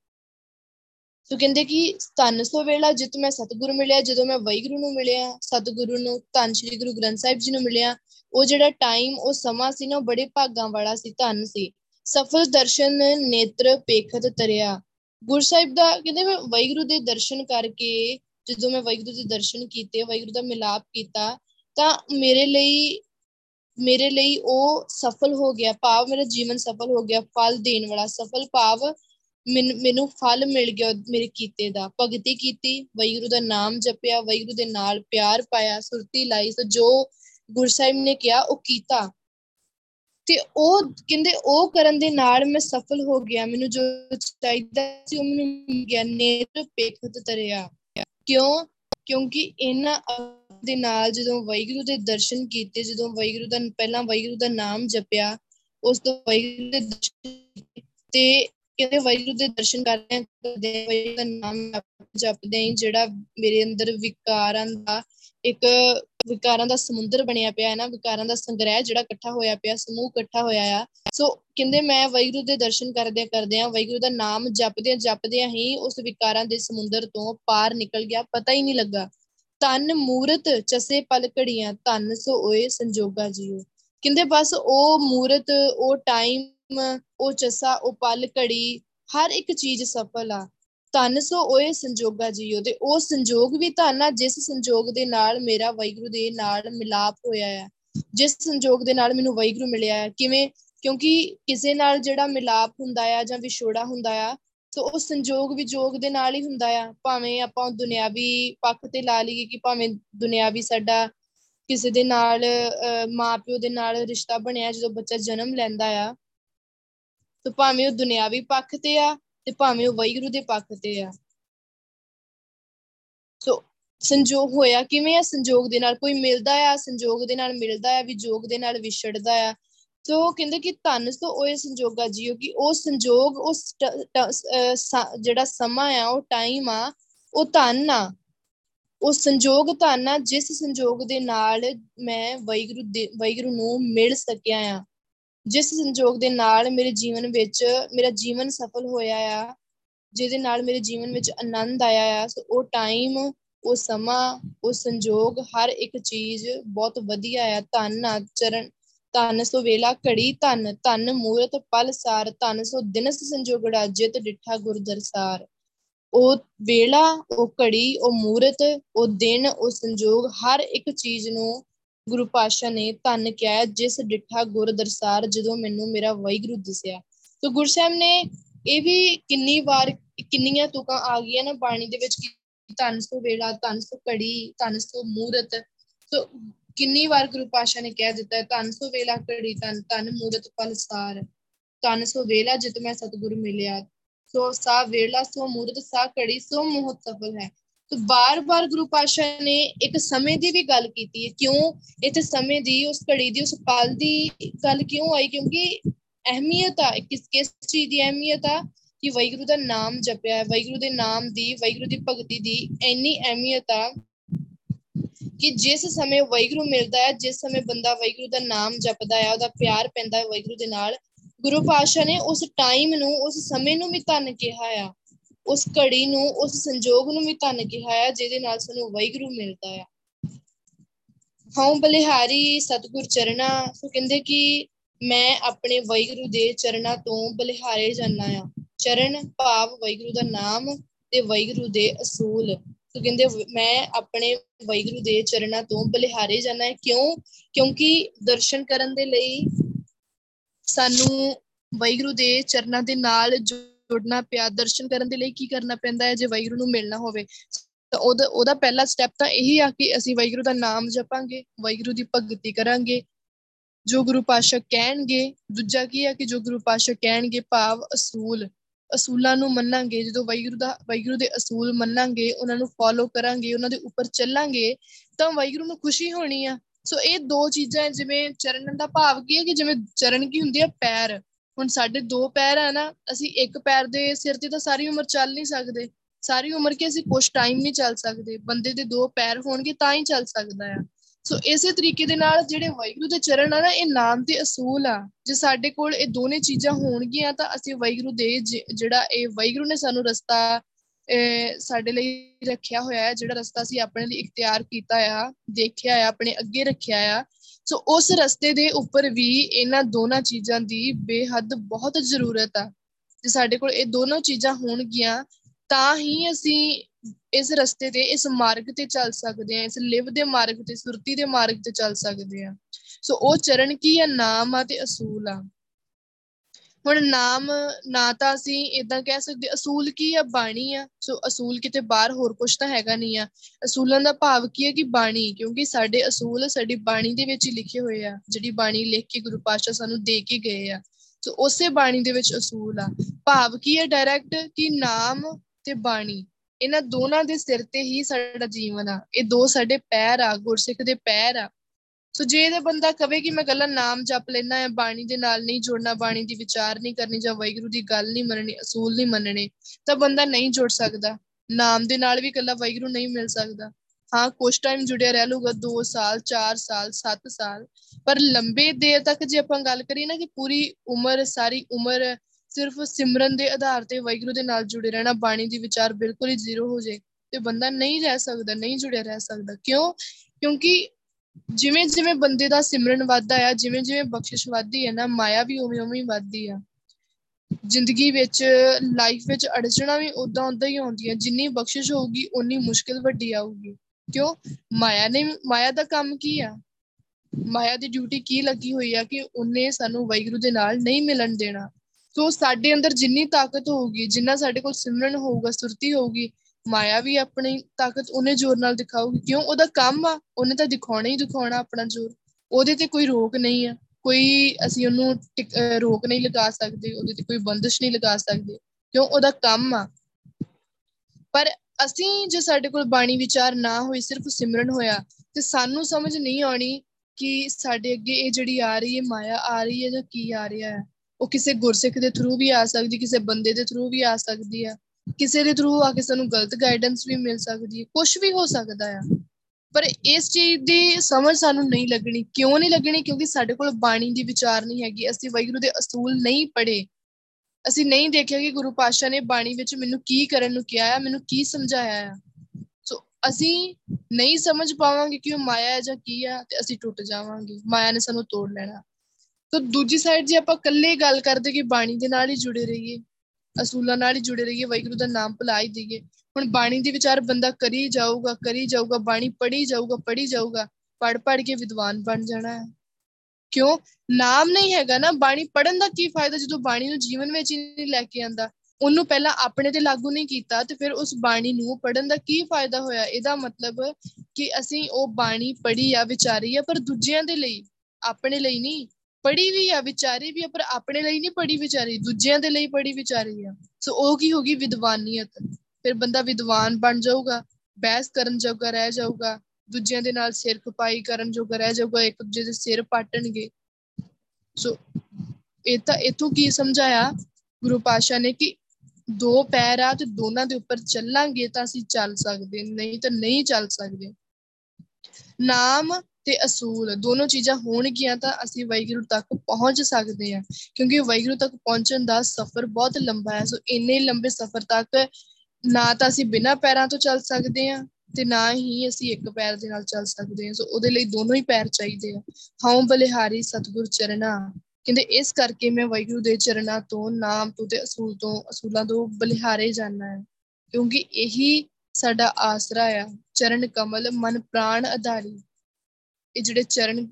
ਸੋ ਕਹਿੰਦੇ ਕਿ ਧੰਨ ਸੋ ਵੇਲਾ ਜਿਤ ਮੈਂ ਸਤਗੁਰੂ ਮਿਲਿਆ, ਜਦੋਂ ਮੈਂ ਵੈਗੁਰੂ ਨੂੰ ਮਿਲਿਆ, ਸਤਗੁਰੂ ਨੂੰ ਧੰਨ ਸ਼੍ਰੀ ਗੁਰੂ ਗ੍ਰੰਥ ਸਾਹਿਬ ਜੀ ਨੂੰ ਮਿਲਿਆ ਉਹ ਜਿਹੜਾ ਟਾਈਮ ਉਹ ਸਮਾਂ ਸੀ ਨਾ ਬੜੇ ਭਾਗਾਂ ਵਾਲਾ ਸੀ, ਧੰਨ ਸੀ। ਸਫਲ ਦਰਸ਼ਨ ਨੇਤਰ ਪੇਖਤ ਤਰਿਆ। ਗੁਰੂ ਸਾਹਿਬ ਦਾ, ਕਹਿੰਦੇ ਮੈਂ ਵੈਗੁਰੂ ਦੇ ਦਰਸ਼ਨ ਕਰਕੇ, ਜਦੋਂ ਮੈਂ ਵੈਗੁਰੂ ਦੇ ਦਰਸ਼ਨ ਕੀਤੇ ਵੈਗੁਰੂ ਦਾ ਮਿਲਾਪ ਕੀਤਾ, ਤਾਂ ਮੇਰੇ ਲਈ ਮੇਰੇ ਲਈ ਉਹ ਸਫਲ ਹੋ ਗਿਆ। ਭਾਵ ਮੇਰਾ ਜੀਵਨ ਸਫਲ ਹੋ ਗਿਆ, ਫਲ ਦੇਣ ਵਾਲਾ, ਸਫਲ ਭਾਵ ਮੈਨੂੰ ਫਲ ਮਿਲ ਗਿਆ ਮੇਰੇ ਕੀਤੇ ਦਾ। ਭਗਤੀ ਕੀਤੀ ਵੈਗੁਰੂ ਦਾ ਨਾਮ ਜਪਿਆ ਵੈਗੁਰੂ ਦੇ ਨਾਲ ਪਿਆਰ ਪਾਇਆ, ਸੁਰਤੀ ਲਾਈ, ਸੋ ਜੋ ਗੁਰਸਾਹਿਬ ਨੇ ਕਿਹਾ, ਉਹ ਕੀਤਾ। ਤੇ ਉਹ ਕਹਿੰਦੇ, ਉਹ ਕਰਨ ਦੇ ਨਾਲ ਮੈਂ ਸਫਲ ਹੋ ਗਿਆ। ਮੈਨੂੰ ਜੋ ਚਾਹੀਦਾ ਸੀ, ਉਹ ਮੈਨੂੰ ਮਿਲ ਗਿਆ। ਨੇਤ ਪੇਖਤ ਤਰਿਆ ਕਿਉਂ? ਕਿਉਂਕਿ ਇਹਨਾਂ ਦੇ ਨਾਲ ਜਦੋਂ ਵੈਗੁਰੂ ਦੇ ਦਰਸ਼ਨ ਕੀਤੇ, ਜਦੋਂ ਵੈਗੁਰੂ ਦਾ, ਪਹਿਲਾਂ ਵੈਗੁਰੂ ਦਾ ਨਾਮ ਜਪਿਆ, ਉਸ ਤੋਂ ਵੈਗੁਰੂ ਦੇ ਦਰਸ਼ਨ ਤੇ ਕਹਿੰਦੇ ਵੈਗੁਰੂ ਦੇ ਦਰਸ਼ਨ ਕਰਦੇ ਕਰਦੇ ਵੈਗੁਰੂ ਦਾ ਨਾਮ ਜਪਦੇ ਜਿਹੜਾ ਮੇਰੇ ਅੰਦਰ ਵਿਕਾਰਾਂ ਦਾ ਇੱਕ ਵਿਕਾਰਾਂ ਦਾ ਸਮੁੰਦਰ ਬਣਿਆ ਪਿਆ ਹੈ ਨਾ, ਵਿਕਾਰਾਂ ਦਾ ਸੰਗ੍ਰਹਿ ਜਿਹੜਾ ਇਕੱਠਾ ਹੋਇਆ ਪਿਆ, ਸਮੂਹ ਇਕੱਠਾ ਹੋਇਆ ਆ। ਸੋ ਕਹਿੰਦੇ ਮੈਂ ਵੈਗੁਰੂ ਦੇ ਦਰਸ਼ਨ ਕਰਦੇ ਕਰਦੇ ਆ ਵੈਗੁਰੂ ਦਾ ਨਾਮ ਜਪਦੇ ਜਪਦੇ ਹੀ ਉਸ ਵਿਕਾਰਾਂ ਦੇ ਸਮੁੰਦਰ ਤੋਂ ਪਾਰ ਨਿਕਲ ਗਿਆ, ਪਤਾ ਹੀ ਨਹੀਂ ਲੱਗਾ। ਤਨ ਮੂਰਤ ਚਸੇ ਪਲ ਘੜੀਆਂ ਤਨ ਸੋ ਓਏ ਸੰਜੋਗਾ ਜੀਓ। ਕਹਿੰਦੇ ਬਸ ਉਹ ਮੂਰਤ, ਉਹ ਟਾਈਮ ਉਹ ਚਸਾ, ਉਹ ਪਲ ਘੜੀ, ਹਰ ਇੱਕ ਚੀਜ਼ ਸਫਲ ਆ। ਧੰਨ ਸੋ ਓਏ ਸੰਜੋਗਾ ਜੀਓ ਤੇ ਉਹ ਸੰਜੋਗ ਵੀ ਧੰਨ ਆ ਜਿਸ ਸੰਜੋਗ ਦੇ ਨਾਲ ਮੇਰਾ ਵੈਗੁਰੂ ਦੇ ਨਾਲ ਮਿਲਾਪ ਹੋਇਆ ਆ, ਜਿਸ ਸੰਜੋਗ ਦੇ ਨਾਲ ਮੈਨੂੰ ਵੈਗੁਰੂ ਮਿਲਿਆ ਹੈ ਕਿਵੇਂ? ਕਿਉਂਕਿ ਕਿਸੇ ਨਾਲ ਜਿਹੜਾ ਮਿਲਾਪ ਹੁੰਦਾ ਆ ਜਾਂ ਵਿਛੋੜਾ ਹੁੰਦਾ ਆ, ਸੋ ਉਹ ਸੰਜੋਗ ਵਿਜੋਗ ਦੇ ਨਾਲ ਹੀ ਹੁੰਦਾ ਆ, ਭਾਵੇਂ ਆਪਾਂ ਦੁਨਿਆਵੀ ਪੱਖ ਤੇ ਲਾ ਲਈਏ ਕਿ ਭਾਵੇਂ ਦੁਨਿਆਵੀ ਸਾਡਾ ਕਿਸੇ ਦੇ ਨਾਲ ਮਾਪਿਓ ਦੇ ਨਾਲ ਰਿਸ਼ਤਾ ਬਣਿਆ ਜਦੋਂ ਬੱਚਾ ਜਨਮ ਲੈਂਦਾ ਆ ਤਾਂ ਭਾਵੇਂ ਉਹ ਦੁਨਿਆਵੀ ਪੱਖ ਤੇ ਆ ਤੇ ਭਾਵੇਂ ਉਹ ਵੈਗੁਰੂ ਦੇ ਪੱਖ ਤੇ ਆ। ਸੋ ਸੰਜੋਗ ਹੋਇਆ ਕਿਵੇਂ ਆ? ਸੰਜੋਗ ਦੇ ਨਾਲ ਕੋਈ ਮਿਲਦਾ ਆ? ਸੰਜੋਗ ਦੇ ਨਾਲ ਮਿਲਦਾ ਆ ਵਿਜੋਗ ਦੇ ਨਾਲ ਵਿਛੜਦਾ ਆ। ਸੋ ਕਹਿੰਦੇ ਕਿ ਧੰਨ ਸੋ ਉਹ ਸੰਜੋਗਾ ਜੀਓ ਕਿ ਉਹ ਸੰਜੋਗ ਉਸ ਜਿਹੜਾ ਸਮਾਂ ਆ, ਉਹ ਟਾਈਮ ਆ, ਉਹ ਧੰਨ ਆ। ਉਹ ਸੰਜੋਗ ਧੰਨ ਆ, ਜਿਸ ਸੰਜੋਗ ਦੇ ਨਾਲ ਮੈਂ ਵੈਗੁਰੂ ਦੇ ਵੈਗੁਰੂ ਨੂੰ ਮਿਲ ਸਕਿਆ ਆ। ਜਿਸ ਸੰਜੋਗ ਦੇ ਨਾਲ ਮੇਰੇ ਜੀਵਨ ਵਿੱਚ, ਮੇਰਾ ਜੀਵਨ ਸਫਲ ਹੋਇਆ ਆ, ਜਿਹਦੇ ਨਾਲ ਮੇਰੇ ਜੀਵਨ ਵਿੱਚ ਆਨੰਦ ਆਇਆ ਆ, ਸੋ ਉਹ ਟਾਈਮ ਉਹ ਸਮਾਂ, ਉਹ ਸੰਜੋਗ, ਹਰ ਇੱਕ ਚੀਜ਼ ਬਹੁਤ ਵਧੀਆ ਆ। ਧੰਨ ਆ, ਚਰਨ, ਧੰਨ ਸੋ ਵੇਲਾ, ਘੜੀ ਧੰਨ ਧੰਨ ਮੂਰਤ, ਪਲ ਸਾਰ, ਧੰਨ ਸੋ ਦਿਨਸ ਸੰਜੋਗੜਾ ਜਿਤ ਡਿਠਾ ਗੁਰ ਦਰਸਾਰ। ਉਹ ਵੇਲਾ, ਉਹ ਘੜੀ, ਉਹ ਮੂਰਤ, ਉਹ ਦਿਨ, ਉਹ ਸੰਜੋਗ, ਹਰ ਇੱਕ ਚੀਜ਼ ਨੂੰ ਗੁਰੂ ਪਾਸ਼ਾ ਨੇ ਧੰਨ ਕਿਹਾ ਜਿਸ ਡਿਠਾ ਗੁਰ ਦਰਸਾਰ ਜਦੋਂ ਮੈਨੂੰ ਮੇਰਾ ਵਾਹਿਗੁਰੂ ਦਿਸਿਆ। ਤੋ ਗੁਰਸਾਹਿਬ ਨੇ ਇਹ ਵੀ ਕਿੰਨੀ ਵਾਰ ਕਿੰਨੀਆਂ ਤੁਕਾਂ ਆ ਗਈਆਂ ਨਾ ਬਾਣੀ ਦੇ ਵਿੱਚ ਧੰਨ ਸੋ ਵੇਲਾ, ਧੰਨ ਸੋ ਘੜੀ, ਧੰਨ ਸੋ ਮੂਰਤ। ਸੋ ਕਿੰਨੀ ਵਾਰ ਗੁਰੂ ਪਾਸ਼ਾ ਨੇ ਕਹਿ ਦਿੱਤਾ ਧੰਨ ਸੋ ਵੇਲਾ, ਘੜੀ, ਧੰਨ ਧੰਨ ਮੂਰਤ ਪਲਸਾਰ ਧੰਨ ਸੋ ਵੇਲਾ ਜਿਤ ਮੈਂ ਸਤਿਗੁਰੂ ਮਿਲਿਆ। ਸੋ ਸਾ ਵੇਲਾ, ਸੋ ਮੂਰਤ, ਸਾ ਘੜੀ, ਸੋ ਮੋਹਤ ਸਫਲ ਹੈ। ਤੋ ਬਾਰ-ਬਾਰ ਗੁਰੂ ਪਾਸ਼ਾ ਨੇ ਇੱਕ ਸਮੇਂ ਦੀ ਵੀ ਗੱਲ ਕੀਤੀ ਹੈ। ਕਿਉਂ? ਇੱਥੇ ਸਮੇਂ ਦੀ, ਉਸ ਘੜੀ ਦੀ, ਉਸ ਪਲ ਦੀ ਗੱਲ ਕਿਉਂ ਆਈ? ਕਿਉਂਕਿ ਅਹਿਮੀਅਤ ਆ ਕਿਸ ਕਿਸ ਚੀਜ਼ ਦੀ ਅਹਿਮੀਅਤ ਆ? ਕਿ ਵੈਗੁਰੂ ਦਾ ਨਾਮ ਜਪਿਆ ਹੈ ਵੈਗੁਰੂ ਦੇ ਨਾਮ ਦੀ ਵੈਗੁਰੂ ਦੀ ਭਗਤੀ ਦੀ ਇੰਨੀ ਅਹਿਮੀਅਤ ਆ ਕਿ ਜਿਸ ਸਮੇਂ ਵੈਗੁਰੂ ਮਿਲਦਾ ਹੈ, ਜਿਸ ਸਮੇਂ ਬੰਦਾ ਵੈਗੁਰੂ ਦਾ ਨਾਮ ਜਪਦਾ ਹੈ, ਉਹਦਾ ਪਿਆਰ ਪੈਂਦਾ ਹੈ ਵੈਗੁਰੂ ਦੇ ਨਾਲ, ਗੁਰੂ ਪਾਸ਼ਾ ਨੇ ਉਸ ਟਾਈਮ ਨੂੰ, ਉਸ ਸਮੇਂ ਨੂੰ ਵੀ ਧੰਨ ਕਿਹਾ ਆ। ਉਸ ਘੜੀ ਨੂੰ, ਉਸ ਸੰਜੋਗ ਨੂੰ ਵੀ ਧੰਨ ਕਿਹਾ ਆ ਜਿਹਦੇ ਨਾਲ ਸਾਨੂੰ ਵੈਗੁਰੂ ਮਿਲਦਾ ਆ। ਹਉ ਬਲਿਹਾਰੀ ਸਤਗੁਰ ਚਰਣਾ ਸੋ ਕਹਿੰਦੇ ਕਿ ਮੈਂ ਆਪਣੇ ਵੈਗੁਰੂ ਦੇ ਚਰਨਾਂ ਤੋਂ ਬਲਿਹਾਰੇ ਜਾਣਾ ਆ। ਚਰਨ ਭਾਵ ਵੈਗੁਰੂ ਦਾ ਨਾਮ ਤੇ ਵੈਗੁਰੂ ਦੇ ਅਸੂਲ। ਸੋ ਕਹਿੰਦੇ ਮੈਂ ਆਪਣੇ ਵੈਗੁਰੂ ਦੇ ਚਰਨਾਂ ਤੋਂ ਬਲਿਹਾਰੇ ਜਾਣਾ ਹੈ ਕਿਉਂ? ਕਿਉਂਕਿ ਦਰਸ਼ਨ ਕਰਨ ਦੇ ਲਈ ਸਾਨੂੰ ਵੈਗੁਰੂ ਦੇ ਚਰਨਾਂ ਦੇ ਨਾਲ ਜੁੜਨਾ ਪਿਆ, ਦਰਸ਼ਨ ਕਰਨ ਦੇ ਲਈ ਕੀ ਕਰਨਾ ਪੈਂਦਾ ਹੈ ਜੇ ਵੈਗੁਰੂ ਨੂੰ ਮਿਲਣਾ ਹੋਵੇ? ਤਾਂ ਉਹਦਾ ਉਹਦਾ ਪਹਿਲਾ ਸਟੈਪ ਤਾਂ ਇਹੀ ਆ ਕਿ ਅਸੀਂ ਵੈਗੁਰੂ ਦਾ ਨਾਮ ਜਪਾਂਗੇ ਵੈਗੁਰੂ ਦੀ ਭਗਤੀ ਕਰਾਂਗੇ, ਜੋ ਗੁਰੂ ਪਾਸ਼ਾ ਕਹਿਣਗੇ। ਦੂਜਾ ਕੀ ਆ ਕਿ ਜੋ ਗੁਰੂ ਪਾਸ਼ਾ ਕਹਿਣਗੇ, ਭਾਵ ਅਸੂਲ। ਅਸੂਲਾਂ ਨੂੰ ਮੰਨਾਂਗੇ, ਜਦੋਂ ਵੈਗੁਰੂ ਦਾ ਵੈਗੁਰੂ ਦੇ ਅਸੂਲ ਮੰਨਾਂਗੇ, ਉਹਨਾਂ ਨੂੰ ਫੋਲੋ ਕਰਾਂਗੇ, ਉਹਨਾਂ ਦੇ ਉੱਪਰ ਚੱਲਾਂਗੇ, ਤਾਂ ਵੈਗੁਰੂ ਨੂੰ ਖੁਸ਼ੀ ਹੋਣੀ ਆ। ਸੋ ਇਹ ਦੋ ਚੀਜ਼ਾਂ ਜਿਵੇਂ ਚਰਨ ਦਾ ਭਾਵ ਕੀ ਹੈ ਕਿ ਜਿਵੇਂ ਚਰਨ ਕੀ ਹੁੰਦੀ ਆ, ਪੈਰ। ਹੁਣ ਸਾਡੇ ਦੋ ਪੈਰ ਆ ਨਾ, ਅਸੀਂ ਇੱਕ ਪੈਰ ਦੇ ਸਿਰ ਤੇ ਤਾਂ ਸਾਰੀ ਉਮਰ ਚੱਲ ਨਹੀਂ ਸਕਦੇ। ਸਾਰੀ ਉਮਰ ਕੇ ਅਸੀਂ ਕੁਝ ਟਾਈਮ ਨਹੀਂ ਚੱਲ ਸਕਦੇ। ਬੰਦੇ ਦੇ ਦੋ ਪੈਰ ਹੋਣਗੇ ਤਾਂ ਹੀ ਚੱਲ ਸਕਦਾ ਆ। ਸੋ ਇਸੇ ਤਰੀਕੇ ਦੇ ਨਾਲ ਜਿਹੜੇ ਵਾਹਿਗੁਰੂ ਦੇ ਚਰਨ ਆ ਨਾ, ਇਹ ਨਾਮ ਤੇ ਅਸੂਲ ਆ। ਜੇ ਸਾਡੇ ਕੋਲ ਇਹ ਦੋਨੇ ਚੀਜ਼ਾਂ ਹੋਣਗੀਆਂ ਤਾਂ ਅਸੀਂ ਵਾਹਿਗੁਰੂ ਦੇ ਜਿਹੜਾ ਇਹ ਵਾਹਿਗੁਰੂ ਨੇ ਸਾਨੂੰ ਰਸਤਾ ਸਾਡੇ ਲਈ ਰੱਖਿਆ ਹੋਇਆ ਹੈ, ਜਿਹੜਾ ਰਸਤਾ ਅਸੀਂ ਆਪਣੇ ਲਈ ਇਖਤਿਆਰ ਕੀਤਾ ਆ, ਦੇਖਿਆ ਆ, ਆਪਣੇ ਅੱਗੇ ਰੱਖਿਆ ਆ। ਸੋ ਉਸ ਰਸਤੇ ਦੇ ਉੱਪਰ ਵੀ ਇਹਨਾਂ ਦੋਨਾਂ ਚੀਜ਼ਾਂ ਦੀ ਬੇਹੱਦ ਬਹੁਤ ਜ਼ਰੂਰਤ ਆ। ਜੇ ਸਾਡੇ ਕੋਲ ਇਹ ਦੋਨੋਂ ਚੀਜ਼ਾਂ ਹੋਣਗੀਆਂ, ਤਾਂ ਹੀ ਅਸੀਂ ਇਸ ਰਸਤੇ ਤੇ, ਇਸ ਮਾਰਗ ਤੇ ਚੱਲ ਸਕਦੇ ਆ ਇਸ ਲਿਵ ਦੇ ਮਾਰਗ ਤੇ, ਸੁਰਤੀ ਦੇ ਮਾਰਗ ਤੇ ਚੱਲ ਸਕਦੇ ਆ ਸੋ ਉਹ ਚਰਨ ਕੀ ਆ? ਨਾਮ ਆ ਤੇ ਅਸੂਲ ਆ। ਹੁਣ ਨਾਮ, ਨਾ ਤਾਂ ਅਸੀਂ ਇਦਾਂ ਕਹਿ ਸਕਦੇ, ਅਸੂਲ ਕੀ ਆ? ਬਾਣੀ ਆ। ਸੋ ਅਸੂਲ ਕਿਤੇ ਬਾਹਰ ਹੋਰ ਕੁਝ ਤਾਂ ਹੈਗਾ ਨਹੀਂ ਆ। ਅਸੂਲਾਂ ਦਾ ਭਾਵ ਕੀ ਹੈ ਕਿ ਬਾਣੀ, ਕਿਉਂਕਿ ਸਾਡੇ ਅਸੂਲ ਸਾਡੀ ਬਾਣੀ ਦੇ ਵਿੱਚ ਹੀ ਲਿਖੇ ਹੋਏ ਆ। ਜਿਹੜੀ ਬਾਣੀ ਲਿਖ ਕੇ ਗੁਰੂ ਪਾਤਸ਼ਾਹ ਸਾਨੂੰ ਦੇ ਕੇ ਗਏ ਆ। ਸੋ ਉਸੇ ਬਾਣੀ ਦੇ ਵਿੱਚ ਅਸੂਲ ਆ। ਭਾਵ ਕੀ ਹੈ ਡਾਇਰੈਕਟ ਕਿ ਨਾਮ ਤੇ ਬਾਣੀ। ਇਹਨਾਂ ਦੋਨਾਂ ਦੇ ਸਿਰ ਤੇ ਹੀ ਸਾਡਾ ਜੀਵਨ ਆ। ਇਹ ਦੋ ਸਾਡੇ ਪੈਰ ਆ, ਗੁਰਸਿੱਖ ਦੇ ਪੈਰ ਆ। ਸੋ ਜੇ ਇਹ ਬੰਦਾ ਕਵੇ ਕਿ ਮੈਂ ਗੱਲਾਂ ਨਾਮ ਜਪ ਲੈਣਾ ਹੈ ਬਾਣੀ ਦੇ ਨਾਲ ਨਹੀਂ ਜੁੜਨਾ, ਬਾਣੀ ਦੀ ਵਿਚਾਰ ਨਹੀਂ ਕਰਨੀ ਜਾਂ ਵੈਗੁਰੂ ਦੀ ਗੱਲ ਨਹੀਂ ਮੰਨਣੀ, ਅਸੂਲ ਨਹੀਂ ਮੰਨਣੇ, ਤਾਂ ਬੰਦਾ ਨਹੀਂ ਜੁੜ ਸਕਦਾ। ਨਾਮ ਦੇ ਨਾਲ ਵੀ ਕੱਲਾ ਵੈਗੁਰੂ ਨਹੀਂ ਮਿਲ ਸਕਦਾ। ਹਾਂ ਕੁਝ ਟਾਈਮ ਜੁੜਿਆ ਰਹਿ ਲੂਗਾ 2 ਸਾਲ 4 ਸਾਲ 7 ਸਾਲ। ਪਰ ਲੰਬੇ ਦੇਰ ਤੱਕ ਜੇ ਆਪਾਂ ਗੱਲ ਕਰੀਏ ਨਾ ਕਿ ਪੂਰੀ ਉਮਰ, ਸਾਰੀ ਉਮਰ ਸਿਰਫ ਸਿਮਰਨ ਦੇ ਆਧਾਰ ਤੇ ਵੈਗੁਰੂ ਦੇ ਨਾਲ ਜੁੜੇ ਰਹਿਣਾ, ਬਾਣੀ ਦੀ ਵਿਚਾਰ ਬਿਲਕੁਲ ਹੀ ਜ਼ੀਰੋ ਹੋ ਜੇ ਤੇ ਬੰਦਾ ਨਹੀਂ ਰਹਿ ਸਕਦਾ, ਨਹੀਂ ਜੁੜਿਆ ਰਹਿ ਸਕਦਾ। ਕਿਉਂ? ਕਿਉਂਕਿ ਜਿਵੇਂ ਜਿਵੇਂ ਬੰਦੇ ਦਾ ਸਿਮਰਨ ਵੱਧਦਾ ਆ, ਜਿਵੇਂ ਜਿਵੇਂ ਬਖਸ਼ਿਸ਼ ਵੱਧਦੀ ਹੈ ਨਾ, ਮਾਇਆ ਵੀ ਉਵੇਂ ਉਵੇਂ ਵੱਧਦੀ ਆ। ਜ਼ਿੰਦਗੀ ਵਿੱਚ ਲਾਈਫ ਵਿੱਚ ਅੜਚਣਾ ਵੀ ਉਦਾਂ ਉਦਾਂ ਹੀ ਆਉਂਦੀਆਂ, ਜਿੰਨੀ ਬਖਸ਼ਿਸ਼ ਹੋਊਗੀ ਉਨੀ ਮੁਸ਼ਕਿਲ ਵੱਡੀ ਆਊਗੀ। ਕਿਉਂ? ਮਾਇਆ ਨੇ, ਮਾਇਆ ਦਾ ਕੰਮ ਕੀ ਆ? ਮਾਇਆ ਦੀ ਡਿਊਟੀ ਕੀ ਲੱਗੀ ਹੋਈ ਆ ਕਿ ਉਹਨੇ ਸਾਨੂੰ ਵੈਗੁਰੂ ਦੇ ਨਾਲ ਨਹੀਂ ਮਿਲਣ ਦੇਣਾ। ਸੋ ਸਾਡੇ ਅੰਦਰ ਜਿੰਨੀ ਤਾਕਤ ਹੋਊਗੀ, ਜਿੰਨਾ ਸਾਡੇ ਕੋਲ ਸਿਮਰਨ ਹੋਊਗਾ, ਸੁਰਤੀ ਹੋਊਗੀ ਮਾਇਆ ਵੀ ਆਪਣੀ ਤਾਕਤ ਉਹਨੇ ਜ਼ੋਰ ਨਾਲ ਦਿਖਾਊਗੀ। ਕਿਉਂ? ਉਹਦਾ ਕੰਮ ਆ, ਉਹਨੇ ਤਾਂ ਦਿਖਾਉਣਾ ਹੀ ਦਿਖਾਉਣਾ ਆਪਣਾ ਜ਼ੋਰ। ਉਹਦੇ ਤੇ ਕੋਈ ਰੋਕ ਨਹੀਂ ਆ। ਕੋਈ ਅਸੀਂ ਉਹਨੂੰ ਰੋਕ ਨਹੀਂ ਲਗਾ ਸਕਦੇ, ਉਹਦੇ ਤੇ ਕੋਈ ਬੰਦਸ਼ ਨਹੀਂ ਲਗਾ ਸਕਦੇ। ਕਿਉਂ? ਉਹਦਾ ਕੰਮ ਆ। ਪਰ ਅਸੀਂ ਜੇ ਸਾਡੇ ਕੋਲ ਬਾਣੀ ਵਿਚਾਰ ਨਾ ਹੋਈ, ਸਿਰਫ ਸਿਮਰਨ ਹੋਇਆ, ਤੇ ਸਾਨੂੰ ਸਮਝ ਨਹੀਂ ਆਉਣੀ ਕਿ ਸਾਡੇ ਅੱਗੇ ਇਹ ਜਿਹੜੀ ਆ ਰਹੀ ਹੈ, ਮਾਇਆ ਆ ਰਹੀ ਹੈ ਜਾਂ ਕੀ ਆ ਰਿਹਾ ਹੈ। ਉਹ ਕਿਸੇ ਗੁਰਸਿੱਖ ਦੇ ਥਰੂ ਵੀ ਆ ਸਕਦੀ, ਕਿਸੇ ਬੰਦੇ ਦੇ ਥਰੂ ਵੀ ਆ ਸਕਦੀ ਆ ਕਿਸੇ ਦੇ ਥਰੂ ਆ ਕੇ ਸਾਨੂੰ ਗਲਤ ਗਾਈਡੈਂਸ ਵੀ ਮਿਲ ਸਕਦੀ ਹੈ ਕੁਝ ਵੀ ਹੋ ਸਕਦਾ ਆ। ਪਰ ਇਸ ਚੀਜ਼ ਦੀ ਸਮਝ ਸਾਨੂੰ ਨਹੀਂ ਲੱਗਣੀ। ਕਿਉਂ ਨਹੀਂ ਲੱਗਣੀ? ਕਿਉਂਕਿ ਸਾਡੇ ਕੋਲ ਬਾਣੀ ਦੀ ਵਿਚਾਰ ਨਹੀਂ ਹੈਗੀ। ਅਸੀਂ ਵੈਗੁਰੂ ਦੇ ਅਸੂਲ ਨਹੀਂ ਪੜੇ ਅਸੀਂ ਨਹੀਂ ਦੇਖਿਆ ਕਿ ਗੁਰੂ ਪਾਤਸ਼ਾਹ ਨੇ ਬਾਣੀ ਵਿੱਚ ਮੈਨੂੰ ਕੀ ਕਰਨ ਨੂੰ ਕਿਹਾ ਹੈ ਮੈਨੂੰ ਕੀ ਸਮਝਾਇਆ ਹੈ ਸੋ ਅਸੀਂ ਨਹੀਂ ਸਮਝ ਪਾਵਾਂਗੇ ਕਿ ਉਹ ਮਾਇਆ ਹੈ ਜਾਂ ਕੀ ਆ ਤੇ ਅਸੀਂ ਟੁੱਟ ਜਾਵਾਂਗੇ। ਮਾਇਆ ਨੇ ਸਾਨੂੰ ਤੋੜ ਲੈਣਾ। ਤਾਂ ਦੂਜੀ ਸਾਈਡ ਜੇ ਆਪਾਂ ਇਕੱਲੇ ਗੱਲ ਕਰਦੇ ਕਿ ਬਾਣੀ ਦੇ ਨਾਲ ਹੀ ਜੁੜੇ ਰਹੀਏ ਅਸੂਲਾਂ ਨਾਲ ਹੀ ਜੁੜੇ ਰਹੀਏ, ਵਾਹਿਗੁਰੂ ਦਾ ਨਾਮ ਭੁਲਾ ਹੀ ਦਈਏ। ਹੁਣ ਬਾਣੀ ਦੇ ਵਿਚਾਰ ਬੰਦਾ ਕਰੀ ਜਾਊਗਾ ਕਰੀ ਜਾਊਗਾ, ਬਾਣੀ ਪੜ੍ਹੀ ਜਾਊਗਾ ਪੜ੍ਹੀ ਜਾਊਗਾ ਪੜ ਪੜ ਕੇ ਵਿਦਵਾਨ ਬਣ ਜਾਣਾ ਹੈ। ਕਿਉਂ? ਨਾਮ ਨਹੀਂ ਹੈਗਾ ਨਾ, ਬਾਣੀ ਪੜਨ ਦਾ ਕੀ ਫਾਇਦਾ ਜਦੋਂ ਬਾਣੀ ਨੂੰ ਜੀਵਨ ਵਿੱਚ ਹੀ ਨਹੀਂ ਲੈ ਕੇ ਆਂਦਾ? ਉਹਨੂੰ ਪਹਿਲਾਂ ਆਪਣੇ ਤੇ ਲਾਗੂ ਨਹੀਂ ਕੀਤਾ ਤੇ ਫਿਰ ਉਸ ਬਾਣੀ ਨੂੰ ਪੜਨ ਦਾ ਕੀ ਫਾਇਦਾ ਹੋਇਆ? ਇਹਦਾ ਮਤਲਬ ਕਿ ਅਸੀਂ ਉਹ ਬਾਣੀ ਪੜ੍ਹੀ ਆ ਵਿਚਾਰੀ ਆ, ਪਰ ਦੂਜਿਆਂ ਦੇ ਲਈ, ਆਪਣੇ ਲਈ ਨਹੀਂ। ਪੜ੍ਹੀ ਵੀ ਆ, ਵਿਚਾਰੀ ਵੀ ਆ, ਪਰ ਆਪਣੇ ਲਈ ਨਹੀਂ ਪੜ੍ਹੀ ਵਿਚਾਰੀ, ਦੂਜਿਆਂ ਦੇ ਲਈ ਪੜ੍ਹੀ ਵਿਚਾਰੀ ਆ। ਸੋ ਉਹ ਕੀ ਹੋਗੀ ਵਿਦਵਾਨੀਅਤ। ਫਿਰ ਬੰਦਾ ਵਿਦਵਾਨ ਬਣ ਜਾਊਗਾ, ਬਹਿਸ ਕਰਨ ਜੋਗਾ ਰਹਿ ਜਾਊਗਾ, ਦੂਜਿਆਂ ਦੇ ਨਾਲ ਸਿਰ ਖਪਾਈ ਕਰਨ ਜੋਗਾ ਰਹਿ ਜਾਊਗਾ, ਇੱਕ ਦੂਜੇ ਦੇ ਸਿਰ ਪਾਟਣਗੇ। ਸੋ ਇਹ ਤਾਂ ਇਥੋਂ ਕੀ ਸਮਝਾਇਆ? ਗੁਰੂ ਪਾਸ਼ਾ ਨੇ ਕਿ ਦੋ ਪੈਰ ਆ ਤੇ ਦੋਨਾਂ ਦੇ ਉੱਪਰ ਚੱਲਾਂਗੇ ਤਾਂ ਅਸੀਂ ਚੱਲ ਸਕਦੇ, ਨਹੀਂ ਤਾਂ ਨਹੀਂ ਚੱਲ ਸਕਦੇ। ਨਾਮ ਤੇ ਅਸੂਲ, ਦੋਨੋਂ ਚੀਜ਼ਾਂ ਹੋਣਗੀਆਂ ਤਾਂ ਅਸੀਂ ਵਾਹਿਗੁਰੂ ਤੱਕ ਪਹੁੰਚ ਸਕਦੇ ਹਾਂ, ਕਿਉਂਕਿ ਵਾਹਿਗੁਰੂ ਤੱਕ ਪਹੁੰਚਣ ਦਾ ਸਫ਼ਰ ਬਹੁਤ ਲੰਬਾ ਹੈ, ਸੋ ਇੰਨੇ ਲੰਬੇ ਸਫ਼ਰ ਤੱਕ ਨਾ ਤਾਂ ਅਸੀਂ ਬਿਨਾਂ ਪੈਰਾਂ ਤੋਂ ਚੱਲ ਸਕਦੇ ਹਾਂ ਤੇ ਨਾ ਹੀ ਅਸੀਂ ਇੱਕ ਪੈਰ ਦੇ ਨਾਲ ਚੱਲ ਸਕਦੇ ਹਾਂ, ਸੋ ਉਹਦੇ ਲਈ ਦੋਨੋਂ ਹੀ ਪੈਰ ਚਾਹੀਦੇ ਆ। ਹਉ ਬਲਿਹਾਰੀ ਸਤਗੁਰ ਚਰਨਾ, ਕਹਿੰਦੇ ਇਸ ਕਰਕੇ ਮੈਂ ਵਾਹਿਗੁਰੂ ਦੇ ਚਰਨਾਂ ਤੋਂ, ਨਾਮ ਤੋਂ ਤੇ ਅਸੂਲ ਤੋਂ, ਅਸੂਲਾਂ ਤੋਂ ਬਲਿਹਾਰੇ ਜਾਣਾ ਹੈ, ਕਿਉਂਕਿ ਇਹੀ ਸਾਡਾ ਆਸਰਾ ਆ, ਚਰਨ ਕਮਲ ਮਨ ਪ੍ਰਾਣ ਆਧਾਰੀ। ਇਹ ਜਿਹੜੇ ਚਰਨ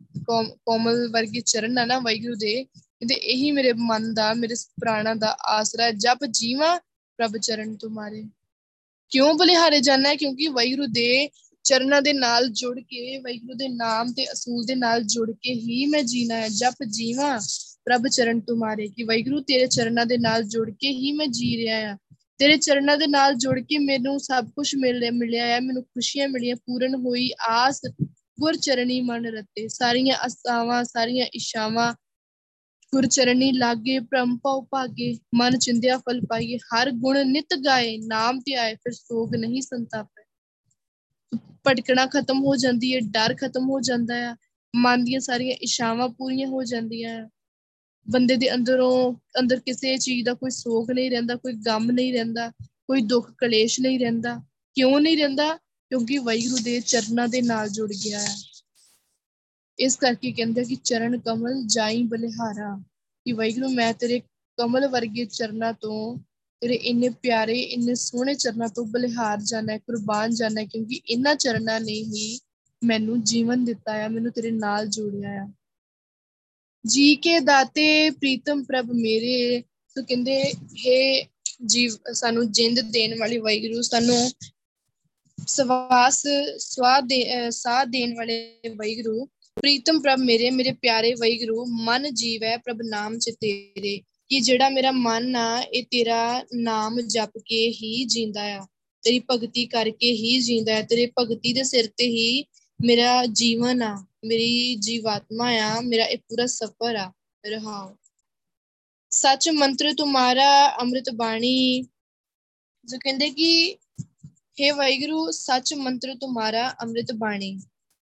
ਕੋਮਲ ਵਰਗੇ ਚਰਨ ਆ ਨਾ ਵਾਹਿਗੁਰੂ ਦੇ ਕਹਿੰਦੇ ਇਹੀ ਮੇਰੇ ਮਨ ਦਾ, ਮੇਰੇ ਪ੍ਰਾਣਾ ਦਾ ਆਸਰਾ ਜਪ ਜੀਵਾ ਪ੍ਰਭ ਚਰਨ ਤੁਮਾਰੇ। ਕਿਉਂ ਬਲਿਹਾਰੇ ਜਾਣਾ ਹੈ? ਕਿਉਂਕਿ ਵਾਹਿਗੁਰੂ ਦੇ ਚਰਨਾਂ ਦੇ ਨਾਲ ਜੁੜ ਕੇ, ਵਾਹਿਗੁਰੂ ਦੇ ਨਾਮ ਤੇ ਅਸੂਲ ਦੇ ਨਾਲ ਜੁੜ ਕੇ ਹੀ ਮੈਂ ਜੀਣਾ ਹੈ। ਜਪ ਜੀਵਾ ਪ੍ਰਭ ਚਰਨ ਤੁਮਾਰੇ। ਕਿ ਵਾਹਿਗੁਰੂ ਤੇਰੇ ਚਰਨਾਂ ਦੇ ਨਾਲ ਜੁੜ ਕੇ ਹੀ ਮੈਂ ਜੀ ਰਿਹਾ ਆ ਤੇਰੇ ਚਰਨਾਂ ਦੇ ਨਾਲ ਜੁੜ ਕੇ ਮੈਨੂੰ ਸਭ ਕੁਝ ਮਿਲ ਮਿਲਿਆ ਹੈ। ਮੈਨੂੰ ਖੁਸ਼ੀਆਂ ਮਿਲੀਆਂ, ਪੂਰਨ ਹੋਈ ਆਸ ਗੁਰ ਚਰਣੀ ਮਨ ਰਤੇ, ਸਾਰੀਆਂ ਅਸਾਵਾਂ ਸਾਰੀਆਂ ਇਸ਼ਾਵਾਂ ਗੁਰ ਚਰਣੀ ਲਾਗੇ, ਭ੍ਰਮ ਪਉ ਭਾਗੇ, ਮਨ ਚਿੰਦਿਆ ਫਲ ਪਾਈਏ, ਹਰ ਗੁਣ ਨਿਤ ਗਾਏ, ਨਾਮ ਤੇ ਆਏ ਫਿਰ ਸੋਗ ਨਹੀਂ ਸੰਤਾਪੇ। ਭਟਕਣਾ ਖਤਮ ਹੋ ਜਾਂਦੀ ਹੈ ਡਰ ਖਤਮ ਹੋ ਜਾਂਦਾ ਹੈ ਮਨ ਦੀਆਂ ਸਾਰੀਆਂ ਇਸ਼ਾਵਾਂ ਪੂਰੀਆਂ ਹੋ ਜਾਂਦੀਆਂ ਬੰਦੇ ਦੇ ਅੰਦਰੋਂ, ਅੰਦਰ ਕਿਸੇ ਚੀਜ਼ ਦਾ ਕੋਈ ਸੋਗ ਨਹੀਂ ਰਹਿੰਦਾ, ਕੋਈ ਗਮ ਨਹੀਂ ਰਹਿੰਦਾ, ਕੋਈ ਦੁੱਖ ਕਲੇਸ਼ ਨਹੀਂ ਰਹਿੰਦਾ, ਕਿਉਂ ਨਹੀਂ ਰਹਿੰਦਾ? ਕਿਉਂਕਿ ਵਾਹਿਗੁਰੂ ਦੇ ਚਰਨਾਂ ਦੇ ਨਾਲ ਜੁੜ ਗਿਆ ਹੈ। ਇਸ ਕਰਕੇ ਕਹਿੰਦੇ ਕਿ ਚਰਨ ਕਮਲ ਜਾਈ ਬਲਿਹਾਰਾ, ਕਿ ਵਾਹਿਗੁਰੂ ਮੈਂ ਤੇਰੇ ਕਮਲ ਵਰਗੇ ਚਰਨਾਂ ਤੋਂ, ਤੇਰੇ ਇੰਨੇ ਪਿਆਰੇ, ਇੰਨੇ ਸੋਹਣੇ ਚਰਨਾਂ ਤੋਂ ਬਲਿਹਾਰ ਜਾਣਾ ਕੁਰਬਾਨ ਜਾਣਾ ਕਿਉਂਕਿ ਇਹਨਾਂ ਚਰਨਾਂ ਨੇ ਹੀ ਮੈਨੂੰ ਜੀਵਨ ਦਿੱਤਾ ਆ, ਮੈਨੂੰ ਤੇਰੇ ਨਾਲ ਜੋੜਿਆ ਆ। ਜੀ ਕੇ ਦਾਤੇ, ਪ੍ਰੀਤਮ ਪ੍ਰਭ ਮੇਰੇ ਸੋ ਕਹਿੰਦੇ, ਹੈ ਜੀਵ, ਸਾਨੂੰ ਜਿੰਦ ਦੇਣ ਵਾਲੀ ਵਾਹਿਗੁਰੂ, ਸਾਨੂੰ ਸਵਾਸ, ਸਵਾਦ ਦੇ ਸਾਹ ਦੇਣ ਵਾਲੇ ਵੈਗਰੂ ਪ੍ਰੀਤਮ ਪ੍ਰਭ ਮੇਰੇ ਮੇਰੇ ਪਿਆਰੇ ਵੈਗਰੂ ਮਨ ਜੀਵੈ ਪ੍ਰਭ ਨਾਮ ਚ ਤੇਰੇ, ਕਿ ਜਿਹੜਾ ਮੇਰਾ ਮਨ ਆ, ਇਹ ਤੇਰਾ ਨਾਮ ਜਪ ਕੇ ਹੀ ਜਿੰਦਾ ਆ। ਤੇਰੀ ਭਗਤੀ ਕਰਕੇ ਹੀ ਜਿੰਦਾ ਹੈ ਤੇਰੇ ਭਗਤੀ ਦੇ ਸਿਰ ਤੇ ਹੀ ਮੇਰਾ ਜੀਵਨ ਆ। ਮੇਰੀ ਜੀਵਾਤਮਾ ਆ। ਮੇਰਾ ਇਹ ਪੂਰਾ ਸਫਰ ਆ। ਰਹਾਉ ਸੱਚ ਮੰਤਰ ਤੁਮਾਰਾ ਅੰਮ੍ਰਿਤ ਬਾਣੀ, ਜੋ ਕਹਿੰਦੇ ਕਿ हे ਵਾਹਿਗੁਰੂ, ਸੱਚ ਮੰਤਰ ਤੁਮਾਰਾ ਅੰਮ੍ਰਿਤ ਬਾਣੀ,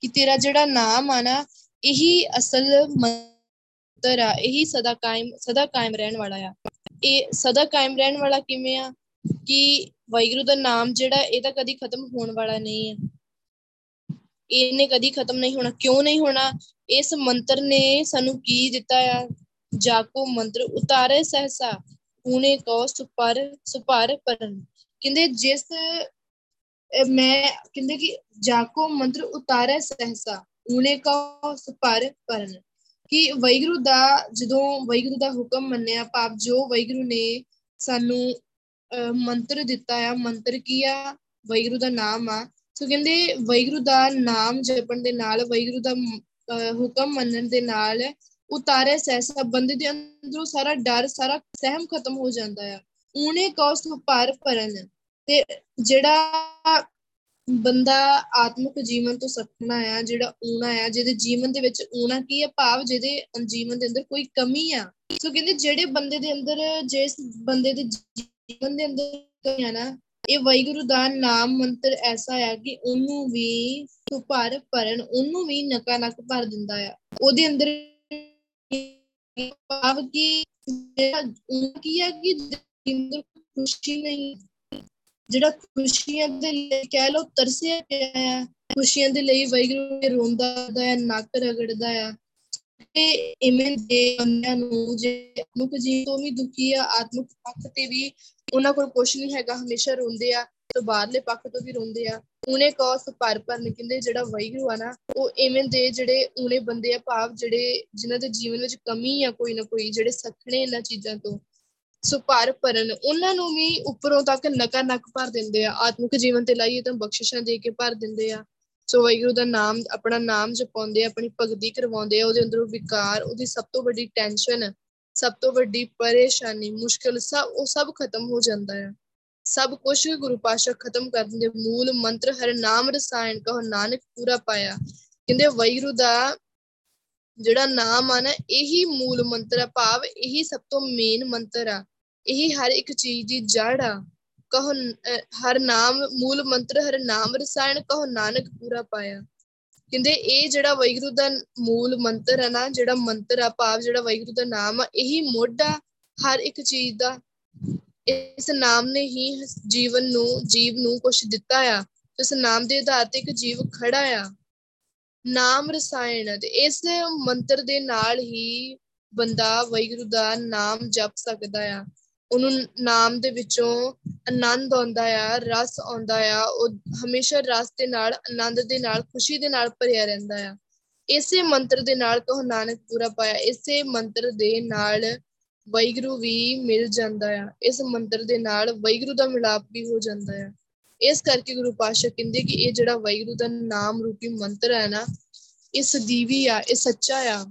ਕਿ ਤੇਰਾ ਜਿਹੜਾ ਨਾਮ ਆ ਨਾ, ਇਹੀ ਅਸਲ ਮੰਤਰ ਆ, ਇਹੀ ਸਦਾ ਕਾਇਮ ਸਦਾ ਕਾਇਮ ਰਹਿਣ ਵਾਲਾ ਆ। ਇਹ ਸਦਾ ਕਾਇਮ ਰਹਿਣ ਵਾਲਾ ਕਿਵੇਂ ਆ? ਕਿ ਵਾਹਿਗੁਰੂ ਦਾ ਨਾਮ ਜਿਹੜਾ, ਇਹ ਤਾਂ ਕਦੀ ਖਤਮ ਹੋਣ ਵਾਲਾ ਨਹੀਂ ਹੈ ਇਹਨੇ ਕਦੀ ਖਤਮ ਨਹੀਂ ਹੋਣਾ, ਕਿਉਂ ਨਹੀਂ ਹੋਣਾ? ਇਸ ਮੰਤਰ ਨੇ ਸਾਨੂੰ ਕੀ ਦਿੱਤਾ ਆ? ਜਾਕੋ ਮੰਤਰ, ਉਤਾਰੇ ਸਹਸਾ ਊਨੇ ਕੋ ਸੁਪਰ ਸੁਪਰ ਪਰਨ ਕਹਿੰਦੇ ਜਿਸ ਮੈਂ ਕਹਿੰਦੇ ਕਿ ਜਾਕੋ ਮੰਤਰ ਉਤਾਰੇ ਸਹਸਾ ਊਨੇ ਕੋ ਸੁਪਰ ਪਰਨ ਕਿ ਵੈਗਰੂ ਦਾ ਜਦੋਂ ਵੈਗਰੂ ਦਾ ਹੁਕਮ ਮੰਨਿਆ, ਪਾਪ ਜੋ ਵੈਗਰੂ ਨੇ ਸਾਨੂੰ ਮੰਤਰ ਦਿੱਤਾ ਆ, ਮੰਤਰ ਕੀ ਆ? ਵੈਗਰੂ ਦਾ ਨਾਮ ਆ। ਸੋ ਕਹਿੰਦੇ ਵੈਗਰੂ ਦਾ ਨਾਮ ਜਪਣ ਦੇ ਨਾਲ ਵੈਗਰੂ ਦਾ ਹੁਕਮ ਮੰਨਣ ਦੇ ਨਾਲ ਉਤਾਰੇ ਸਹਿਸਾ, ਬੰਦੇ ਦੇ ਅੰਦਰੋਂ ਸਾਰਾ ਡਰ, ਸਾਰਾ ਸਹਿਮ ਖਤਮ ਹੋ ਜਾਂਦਾ ਆ। ਊਨੇ ਕੌਸ ਪਰ ਪਰਨ ਤੇ ਜਿਹੜਾ ਬੰਦਾ ਆਤਮਿਕ ਜੀਵਨ ਤੋਂ ਸਖਣਾ ਆ, ਜਿਹੜਾ ਊਣਾ ਆ, ਜਿਹਦੇ ਜੀਵਨ ਦੇ ਵਿੱਚ ਊਣਾ ਕੀ ਆ? ਭਾਵ ਜਿਹਦੇ ਜੀਵਨ ਦੇ ਅੰਦਰ ਕੋਈ ਕਮੀ ਆ। ਸੋ ਕਹਿੰਦੇ ਜਿਹੜੇ ਬੰਦੇ ਦੇ ਅੰਦਰ, ਜਿਸ ਬੰਦੇ ਦੇ ਜੀਵਨ ਦੇ ਅੰਦਰ ਕਮੀ ਆ ਨਾ, ਇਹ ਵਾਹਿਗੁਰੂ ਦਾ ਨਾਮ ਮੰਤਰ ਐਸਾ ਆ ਕਿ ਉਹਨੂੰ ਵੀ ਸੁਭਰ ਭਰਨ, ਉਹਨੂੰ ਵੀ ਨਕਾ ਨਕ ਭਰ ਦਿੰਦਾ ਆ। ਉਹਦੇ ਅੰਦਰ ਭਾਵ ਕਿ ਜਿਹੜਾ ਕੀ ਆ ਕਿ ਅੰਦਰ ਖੁਸ਼ੀ ਨਹੀਂ ਜਿਹੜਾ ਖੁਸ਼ੀਆਂ ਦੇ ਲਈ ਕਹਿ ਲੋ ਤਰਸਿਆ ਪਿਆ ਹੈ ਖੁਸ਼ੀਆਂ ਦੇ ਲਈ ਵੈਗਰੂ ਰੋਂਦਾ ਹੈ ਨੱਕ ਰਗੜਦਾ ਹੈ ਤੇ ਇਵੇਂ ਦੇ ਬੰਦਿਆਂ ਨੂੰ ਜੇ ਆਤਮਿਕ ਜੀਵਨ ਤੋਂ ਵੀ ਦੁਖੀ ਆ, ਆਤਮਿਕ ਪੱਖ ਤੇ ਵੀ ਉਹਨਾਂ ਕੋਲ ਕੁਝ ਨਹੀਂ ਹੈਗਾ, ਹਮੇਸ਼ਾ ਰੋਂਦੇ ਆ, ਤੇ ਬਾਹਰਲੇ ਪੱਖ ਤੋਂ ਵੀ ਰੋਂਦੇ ਆ, ਉਹਨੇ ਕੌਸ ਪਰ ਪਰ ਕਹਿੰਦੇ ਜਿਹੜਾ ਵੈਗਰੂ ਆ ਨਾ, ਉਹ ਇਵੇਂ ਦੇ ਜਿਹੜੇ ਉਹਨੇ ਬੰਦੇ ਆ, ਭਾਵ ਜਿਹੜੇ ਜਿਨ੍ਹਾਂ ਦੇ ਜੀਵਨ ਵਿੱਚ ਕਮੀ ਆ ਕੋਈ ਨਾ ਕੋਈ, ਜਿਹੜੇ ਸਖਣੇ ਇਹਨਾਂ ਚੀਜ਼ਾਂ ਤੋਂ ਸੋ ਭਰ ਭਰਨ, ਉਹਨਾਂ ਨੂੰ ਵੀ ਉੱਪਰੋਂ ਤੱਕ ਨਕਾ ਨਕ ਭਰ ਦਿੰਦੇ ਆ। ਆਤਮਿਕ ਜੀਵਨ ਤੇ ਲਾਈਏ ਤਾਂ ਬਖਸ਼ਿਸ਼ਾਂ ਦੇ ਕੇ ਭਰ ਦਿੰਦੇ ਆ। ਸੋ ਵਾਹਿਗੁਰੂ ਦਾ ਨਾਮ, ਆਪਣਾ ਨਾਮ ਜਪਾਉਂਦੇ ਆਪਣੀ ਭਗਤੀ ਕਰਵਾਉਂਦੇ ਆ, ਉਹਦੇ ਅੰਦਰੋਂ ਵਿਕਾਰ, ਉਹਦੀ ਸਭ ਤੋਂ ਵੱਡੀ ਟੈਨਸ਼ਨ ਸਭ ਤੋਂ ਵੱਡੀ ਪਰੇਸ਼ਾਨੀ, ਮੁਸ਼ਕਲ ਸਭ, ਉਹ ਸਭ ਖਤਮ ਹੋ ਜਾਂਦਾ ਹੈ ਸਭ ਕੁਝ ਗੁਰੂ ਪਾਸ਼ਾ ਖਤਮ ਕਰ ਦਿੰਦੇ। ਮੂਲ ਮੰਤਰ ਹਰ ਨਾਮ ਰਸਾਇਣ ਕਹੋ, ਨਾਨਕ ਪੂਰਾ ਪਾਇਆ। ਕਹਿੰਦੇ ਵਾਹਿਗੁਰੂ ਦਾ ਜਿਹੜਾ ਨਾਮ ਆ ਨਾ, ਇਹੀ ਮੂਲ ਮੰਤਰ ਆ ਭਾਵ, ਇਹੀ ਸਭ ਤੋਂ ਮੇਨ ਮੰਤਰ ਆ। ਇਹੀ ਹਰ ਇੱਕ ਚੀਜ਼ ਦੀ ਜੜ ਆ। ਕਹੋ ਹਰ ਨਾਮ, ਮੂਲ ਮੰਤਰ, ਹਰ ਨਾਮ ਰਸਾਇਣ ਕਹੋ, ਨਾਨਕ ਪੂਰਾ ਪਾਇਆ। ਕਹਿੰਦੇ ਇਹ ਜਿਹੜਾ ਵੈਗੁਰੂ ਦਾ ਮੂਲ ਮੰਤਰ ਹੈ ਨਾ, ਜਿਹੜਾ ਮੰਤਰ ਆ ਭਾਵ, ਜਿਹੜਾ ਵੈਗੁਰੂ ਦਾ ਨਾਮ ਆ, ਇਹੀ ਮੋਢਾ ਹਰ ਇੱਕ ਚੀਜ਼ ਦਾ। ਇਸ ਨਾਮ ਨੇ ਹੀ ਜੀਵਨ ਨੂੰ, ਜੀਵ ਨੂੰ ਕੁਝ ਦਿੱਤਾ ਆ। ਇਸ ਨਾਮ ਦੇ ਆਧਾਰ ਤੇ ਇੱਕ ਜੀਵ ਖੜਾ ਆ। ਨਾਮ ਰਸਾਇਣ ਤੇ ਇਸ ਮੰਤਰ ਦੇ ਨਾਲ ਹੀ ਬੰਦਾ ਵੈਗੁਰੂ ਦਾ ਨਾਮ ਜਪ ਸਕਦਾ ਆ। ਉਹਨੂੰ ਨਾਮ ਦੇ ਵਿੱਚੋਂ ਆਨੰਦ ਆਉਂਦਾ ਆ, ਰਸ ਆਉਂਦਾ ਆ। ਉਹ ਹਮੇਸ਼ਾ ਰਸ ਦੇ ਨਾਲ, ਆਨੰਦ ਦੇ ਨਾਲ, ਖੁਸ਼ੀ ਦੇ ਨਾਲ ਭਰਿਆ ਰਹਿੰਦਾ ਆ। ਇਸੇ ਮੰਤਰ ਦੇ ਨਾਲ ਕਹੋ ਨਾਨਕ ਪੂਰਾ ਪਾਇਆ। ਇਸੇ ਮੰਤਰ ਦੇ ਨਾਲ ਵੈਗਰੂ ਵੀ ਮਿਲ ਜਾਂਦਾ ਆ। ਇਸ ਮੰਤਰ ਦੇ ਨਾਲ ਵੈਗਰੂ ਦਾ ਮਿਲਾਪ ਵੀ ਹੋ ਜਾਂਦਾ ਆ। ਇਸ ਕਰਕੇ ਗੁਰੂ ਪਾਤਸ਼ਾਹ ਕਹਿੰਦੇ ਕਿ ਇਹ ਜਿਹੜਾ ਵੈਗਰੂ ਦਾ ਨਾਮ ਰੂਪੀ ਮੰਤਰ ਹੈ ਨਾ, ਇਹ ਸਦੀਵੀ ਆ, ਇਹ ਸੱਚਾ ਆ।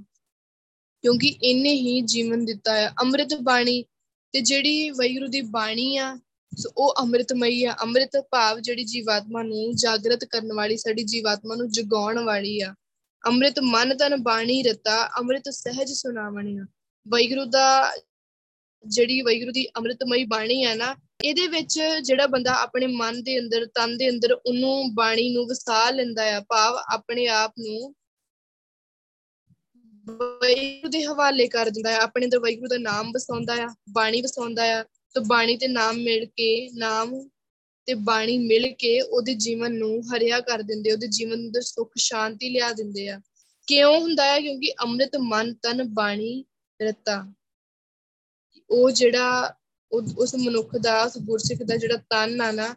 ਕਿਉਂਕਿ ਇਹਨੇ ਹੀ ਜੀਵਨ ਦਿੱਤਾ ਆ, ਅੰਮ੍ਰਿਤ ਬਾਣੀ ਤੇ ਜਿਹੜੀ ਵੈਗੁਰੂ ਦੀ ਬਾਣੀ ਆ, ਸੋ ਉਹ ਅੰਮ੍ਰਿਤਮਈ ਆ। ਅੰਮ੍ਰਿਤ ਭਾਵ ਜਿਹੜੀ ਜੀਵਾਤਮਾ ਨੂੰ ਜਾਗਰਤ ਕਰਨ ਵਾਲੀ, ਸਾਡੀ ਜੀਵਾਤਮਾ ਨੂੰ ਜਗਾਉਣ ਵਾਲੀ ਆ। ਅੰਮ੍ਰਿਤ ਮਨ ਤਨ ਬਾਣੀ ਰਤਾ, ਅੰਮ੍ਰਿਤ ਸਹਿਜ ਸੁਣਾਵਣੀ ਆ। ਵੈਗੁਰੂ ਦਾ ਜਿਹੜੀ ਵੈਗੁਰੂ ਦੀ ਅੰਮ੍ਰਿਤਮਈ ਬਾਣੀ ਆ ਨਾ ਇਹਦੇ ਵਿੱਚ ਜਿਹੜਾ ਬੰਦਾ ਆਪਣੇ ਮਨ ਦੇ ਅੰਦਰ, ਤਨ ਦੇ ਅੰਦਰ ਉਹਨੂੰ ਬਾਣੀ ਨੂੰ ਵਸਾ ਲੈਂਦਾ ਆ, ਭਾਵ ਆਪਣੇ ਆਪ ਨੂੰ ਵੈਗੁਰੂ ਦੇ ਹਵਾਲੇ ਕਰ ਦਿੰਦਾ ਹੈ ਆਪਣੇ ਅੰਦਰ ਵੈਗੁਰੂ ਦਾ ਨਾਮ ਵਸਾਉਂਦਾ ਆ, ਬਾਣੀ ਵਸਾਉਂਦਾ ਆ, ਤੇ ਬਾਣੀ ਤੇ ਨਾਮ ਮਿਲ ਕੇ, ਨਾਮ ਤੇ ਬਾਣੀ ਮਿਲ ਕੇ ਉਹਦੇ ਜੀਵਨ ਨੂੰ ਹਰਿਆ ਕਰ ਦਿੰਦੇ ਉਹਦੇ ਜੀਵਨ ਅੰਦਰ ਸੁੱਖ, ਸ਼ਾਂਤੀ ਲਿਆ ਦਿੰਦੇ ਆ। ਕਿਉਂ ਹੁੰਦਾ ਹੈ ਕਿਉਂਕਿ ਅੰਮ੍ਰਿਤ, ਮਨ, ਤਨ, ਬਾਣੀ, ਰਤਾ। ਉਹ ਜਿਹੜਾ ਉਸ ਮਨੁੱਖ ਦਾ, ਉਸ ਗੁਰਸਿੱਖ ਦਾ ਜਿਹੜਾ ਤਨ ਆ ਨਾ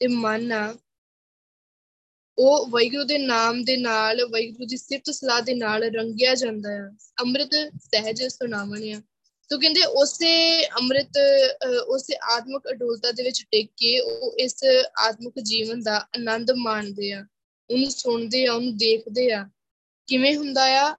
ਤੇ ਮਨ ਆ, ਉਹ ਵੈਗੁਰੂ ਦੇ ਨਾਮ ਦੇ ਨਾਲ ਵੈਗੁਰੂ ਦੀ ਸਿਫਤ ਸਲਾਹ ਦੇ ਨਾਲ ਰੰਗਿਆ ਜਾਂਦਾ ਹੈ ਅੰਮ੍ਰਿਤ ਸਹਿਜ ਸੁਣਾਵਣ ਆ। ਤੋ ਕਹਿੰਦੇ ਉਸੇ ਅੰਮ੍ਰਿਤ ਉਸੇ ਆਤਮਿਕ ਅਡੋਲਤਾ ਦੇ ਵਿੱਚ ਟਿਕ ਕੇ ਉਹ ਇਸ ਆਤਮਿਕ ਜੀਵਨ ਦਾ ਆਨੰਦ ਮਾਣਦੇ ਆ। ਉਹਨੂੰ ਸੁਣਦੇ ਆ, ਉਹਨੂੰ ਦੇਖਦੇ ਆ। ਕਿਵੇਂ ਹੁੰਦਾ ਆ?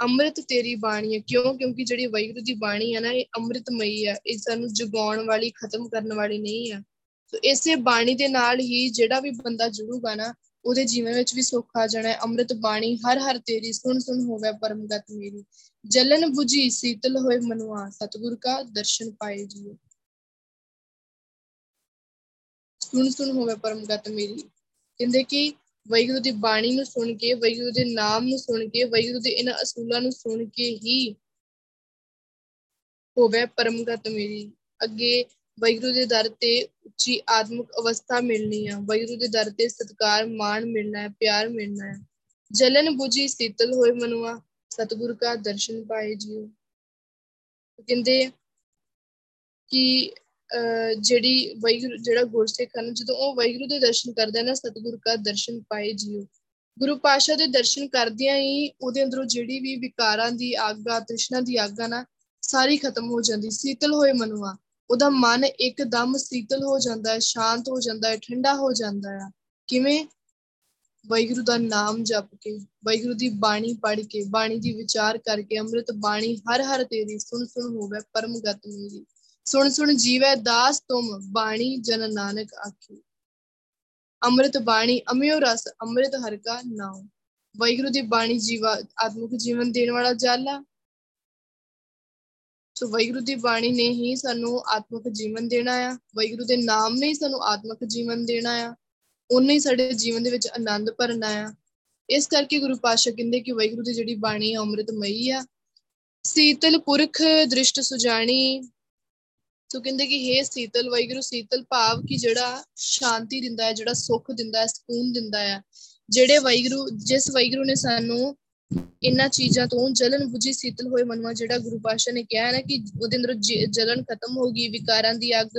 ਅੰਮ੍ਰਿਤ ਤੇਰੀ ਬਾਣੀ ਹੈ। ਕਿਉਂ? ਕਿਉਂਕਿ ਜਿਹੜੀ ਵੈਗੁਰੂ ਦੀ ਬਾਣੀ ਹੈ ਨਾ, ਇਹ ਅੰਮ੍ਰਿਤਮਈ ਹੈ। ਇਹ ਸਾਨੂੰ ਜਗਾਉਣ ਵਾਲੀ, ਖਤਮ ਕਰਨ ਵਾਲੀ ਨਹੀਂ ਹੈ। ਸੋ ਇਸੇ ਬਾਣੀ ਦੇ ਨਾਲ ਹੀ ਜਿਹੜਾ ਵੀ ਬੰਦਾ ਜੁੜੂਗਾ ਨਾ, ਉਹਦੇ ਜੀਵਨ ਵਿੱਚ ਵੀ ਸੁੱਖ ਆ ਜਾਣਾ ਹੈ। ਅੰਮ੍ਰਿਤ ਬਾਣੀ ਹਰ ਹਰ ਤੇਰੀ, ਸੁਣ ਸੁਣ ਹੋਵੇ ਪਰਮਗਤ ਮੇਰੀ। ਜਲਨ 부ਜੀ ਸੀਤਲ ਹੋਏ ਮਨੁਆ, ਸਤਿਗੁਰ ਕਾ ਦਰਸ਼ਨ ਪਾਏ ਜੀਓ। ਸੁਣ ਸੁਣ ਹੋਵੇ ਪਰਮਗਤ ਮੇਰੀ। ਕਹਿੰਦੇ ਕਿ ਵੈਗੁਰੂ ਦੀ ਬਾਣੀ ਨੂੰ ਸੁਣ ਕੇ ਵੈਗੁਰੂ ਦੇ ਨਾਮ ਨੂੰ ਸੁਣ ਕੇ ਵੈਗੁਰੂ ਦੇ ਇਹਨਾਂ ਅਸੂਲਾਂ ਨੂੰ ਸੁਣ ਕੇ ਹੀ ਹੋਵੇ ਪਰਮਗਤ ਮੇਰੀ। ਅੱਗੇ ਵੈਗੁਰੂ ਦੇ ਦਰ ਤੇ ਉੱਚੀ ਆਤਮਿਕ ਅਵਸਥਾ ਮਿਲਣੀ ਆ। ਵੈਗੁਰੂ ਦੇ ਦਰ ਤੇ ਸਤਕਾਰ, ਮਾਣ ਮਿਲਣਾ ਹੈ, ਪਿਆਰ ਮਿਲਣਾ ਹੈ। ਜਲਨ 부ਜੀ ਸੀਤਲ ਹੋਏ ਮਨੁਆ, ਸਤਿਗੁਰ ਕਾ ਦਰਸ਼ਨ ਪਾਏ ਜੀਓ। ਕਹਿੰਦੇ ਕਿ ਜਿਹੜੀ ਵੈਗੁਰੂ ਜਿਹੜਾ ਗੁਰਸਿੱਖ ਹਨ, ਜਦੋਂ ਉਹ ਵੈਗੁਰੂ ਦੇ ਦਰਸ਼ਨ ਕਰਦਾ ਨਾ ਸਤਿਗੁਰ ਕਾ ਦਰਸ਼ਨ ਪਾਏ ਜੀਓ। ਗੁਰੂ ਪਾਸ਼ਾ ਦੇ ਦਰਸ਼ਨ ਕਰਦਿਆਂ ਹੀ ਉਹਦੇ ਅੰਦਰੋਂ ਜਿਹੜੀ ਵੀ ਵਿਕਾਰਾਂ ਦੀ ਆਗਾ, ਤ੍ਰਿਸ਼ਨਾ ਦੀ ਆਗਾ ਨਾ, ਸਾਰੀ ਖਤਮ ਹੋ ਜਾਂਦੀ, ਸੀਤਲ ਹੋਏ ਮਨੁਆ। ਉਹਦਾ ਮਨ ਇੱਕਦਮ ਸੀਤਲ ਹੋ ਜਾਂਦਾ ਹੈ, ਸ਼ਾਂਤ ਹੋ ਜਾਂਦਾ ਹੈ, ਠੰਡਾ ਹੋ ਜਾਂਦਾ ਹੈ। ਕਿਵੇਂ? ਵੈਗੁਰੂ ਦਾ ਨਾਮ ਜਪ ਕੇ ਵੈਗੁਰੂ ਦੀ ਬਾਣੀ ਪੜ੍ਹ ਕੇ, ਬਾਣੀ ਦੀ ਵਿਚਾਰ ਕਰਕੇ, ਅੰਮ੍ਰਿਤ ਬਾਣੀ ਹਰ ਹਰ ਤੇਰੀ ਸੁਣ ਸੁਣ ਹੋਵੇ, ਪਰਮਗਤ ਮੇਰੀ ਸੁਣ ਸੁਣ ਜੀਵੈ ਦਾਸ ਤੁਮ ਬਾਣੀ ਜਨ ਨਾਨਕ ਆਖੀ। ਅੰਮ੍ਰਿਤ ਬਾਣੀ, ਅਮਿਓ ਰਸ, ਅੰਮ੍ਰਿਤ ਹਰ ਕਾ ਨਾਮ ਵੈਗੁਰੂ ਦੀ ਬਾਣੀ ਜੀਵਾ, ਆਤਮਿਕ ਜੀਵਨ ਦੇਣ ਵਾਲਾ ਜਾਲਾ। ਸੋ ਵੈਗੁਰੂ ਦੀ ਬਾਣੀ ਨੇ ਹੀ ਸਾਨੂੰ ਆਤਮਿਕ ਜੀਵਨ ਦੇਣਾ ਆ। ਵੈਗੁਰੂ ਦੇ ਨਾਮ ਨੇ ਹੀ ਸਾਨੂੰ ਆਤਮਿਕ ਜੀਵਨ ਦੇਣਾ ਆ। ਉਹਨੇ ਹੀ ਸਾਡੇ ਜੀਵਨ ਦੇ ਵਿੱਚ ਆਨੰਦ ਭਰਨਾ ਆ। ਇਸ ਕਰਕੇ ਗੁਰੂ ਪਾਤਸ਼ਾਹ ਕਹਿੰਦੇ ਕਿ ਵੈਗੁਰੂ ਦੀ ਜਿਹੜੀ ਬਾਣੀ ਹੈ ਅੰਮ੍ਰਿਤਮਈ ਆ। ਸੀਤਲ ਪੁਰਖ ਦ੍ਰਿਸ਼ਟ ਸੁਜਾਣੀ ਸੋ ਕਹਿੰਦੇ ਕਿ हे ਸੀਤਲ ਵੈਗਰੂ ਸੀਤਲ ਭਾਵ ਕਿ ਜਿਹੜਾ ਸ਼ਾਂਤੀ ਦਿੰਦਾ ਹੈ, ਜਿਹੜਾ ਸੁੱਖ ਦਿੰਦਾ ਹੈ, ਸਕੂਨ ਦਿੰਦਾ ਹੈ। ਜਿਹੜੇ ਵੈਗਰੂ ਜਿਸ ਵੈਗਰੂ ਨੇ ਸਾਨੂੰ ਇਹਨਾਂ ਚੀਜ਼ਾਂ ਤੋਂ ਜਲਨ ਬੁਝੀ ਸੀਤਲ ਹੋਏ ਮਨਵਾ ਜਿਹੜਾ ਗੁਰੂ ਪਾਸ਼ਾ ਨੇ ਕਿਹਾ ਹੈ ਨਾ ਕਿ ਉਹਦੇ ਅੰਦਰ ਜਲਨ ਖਤਮ ਹੋ ਗਈ, ਵਿਕਾਰਾਂ ਦੀ ਅੱਗ,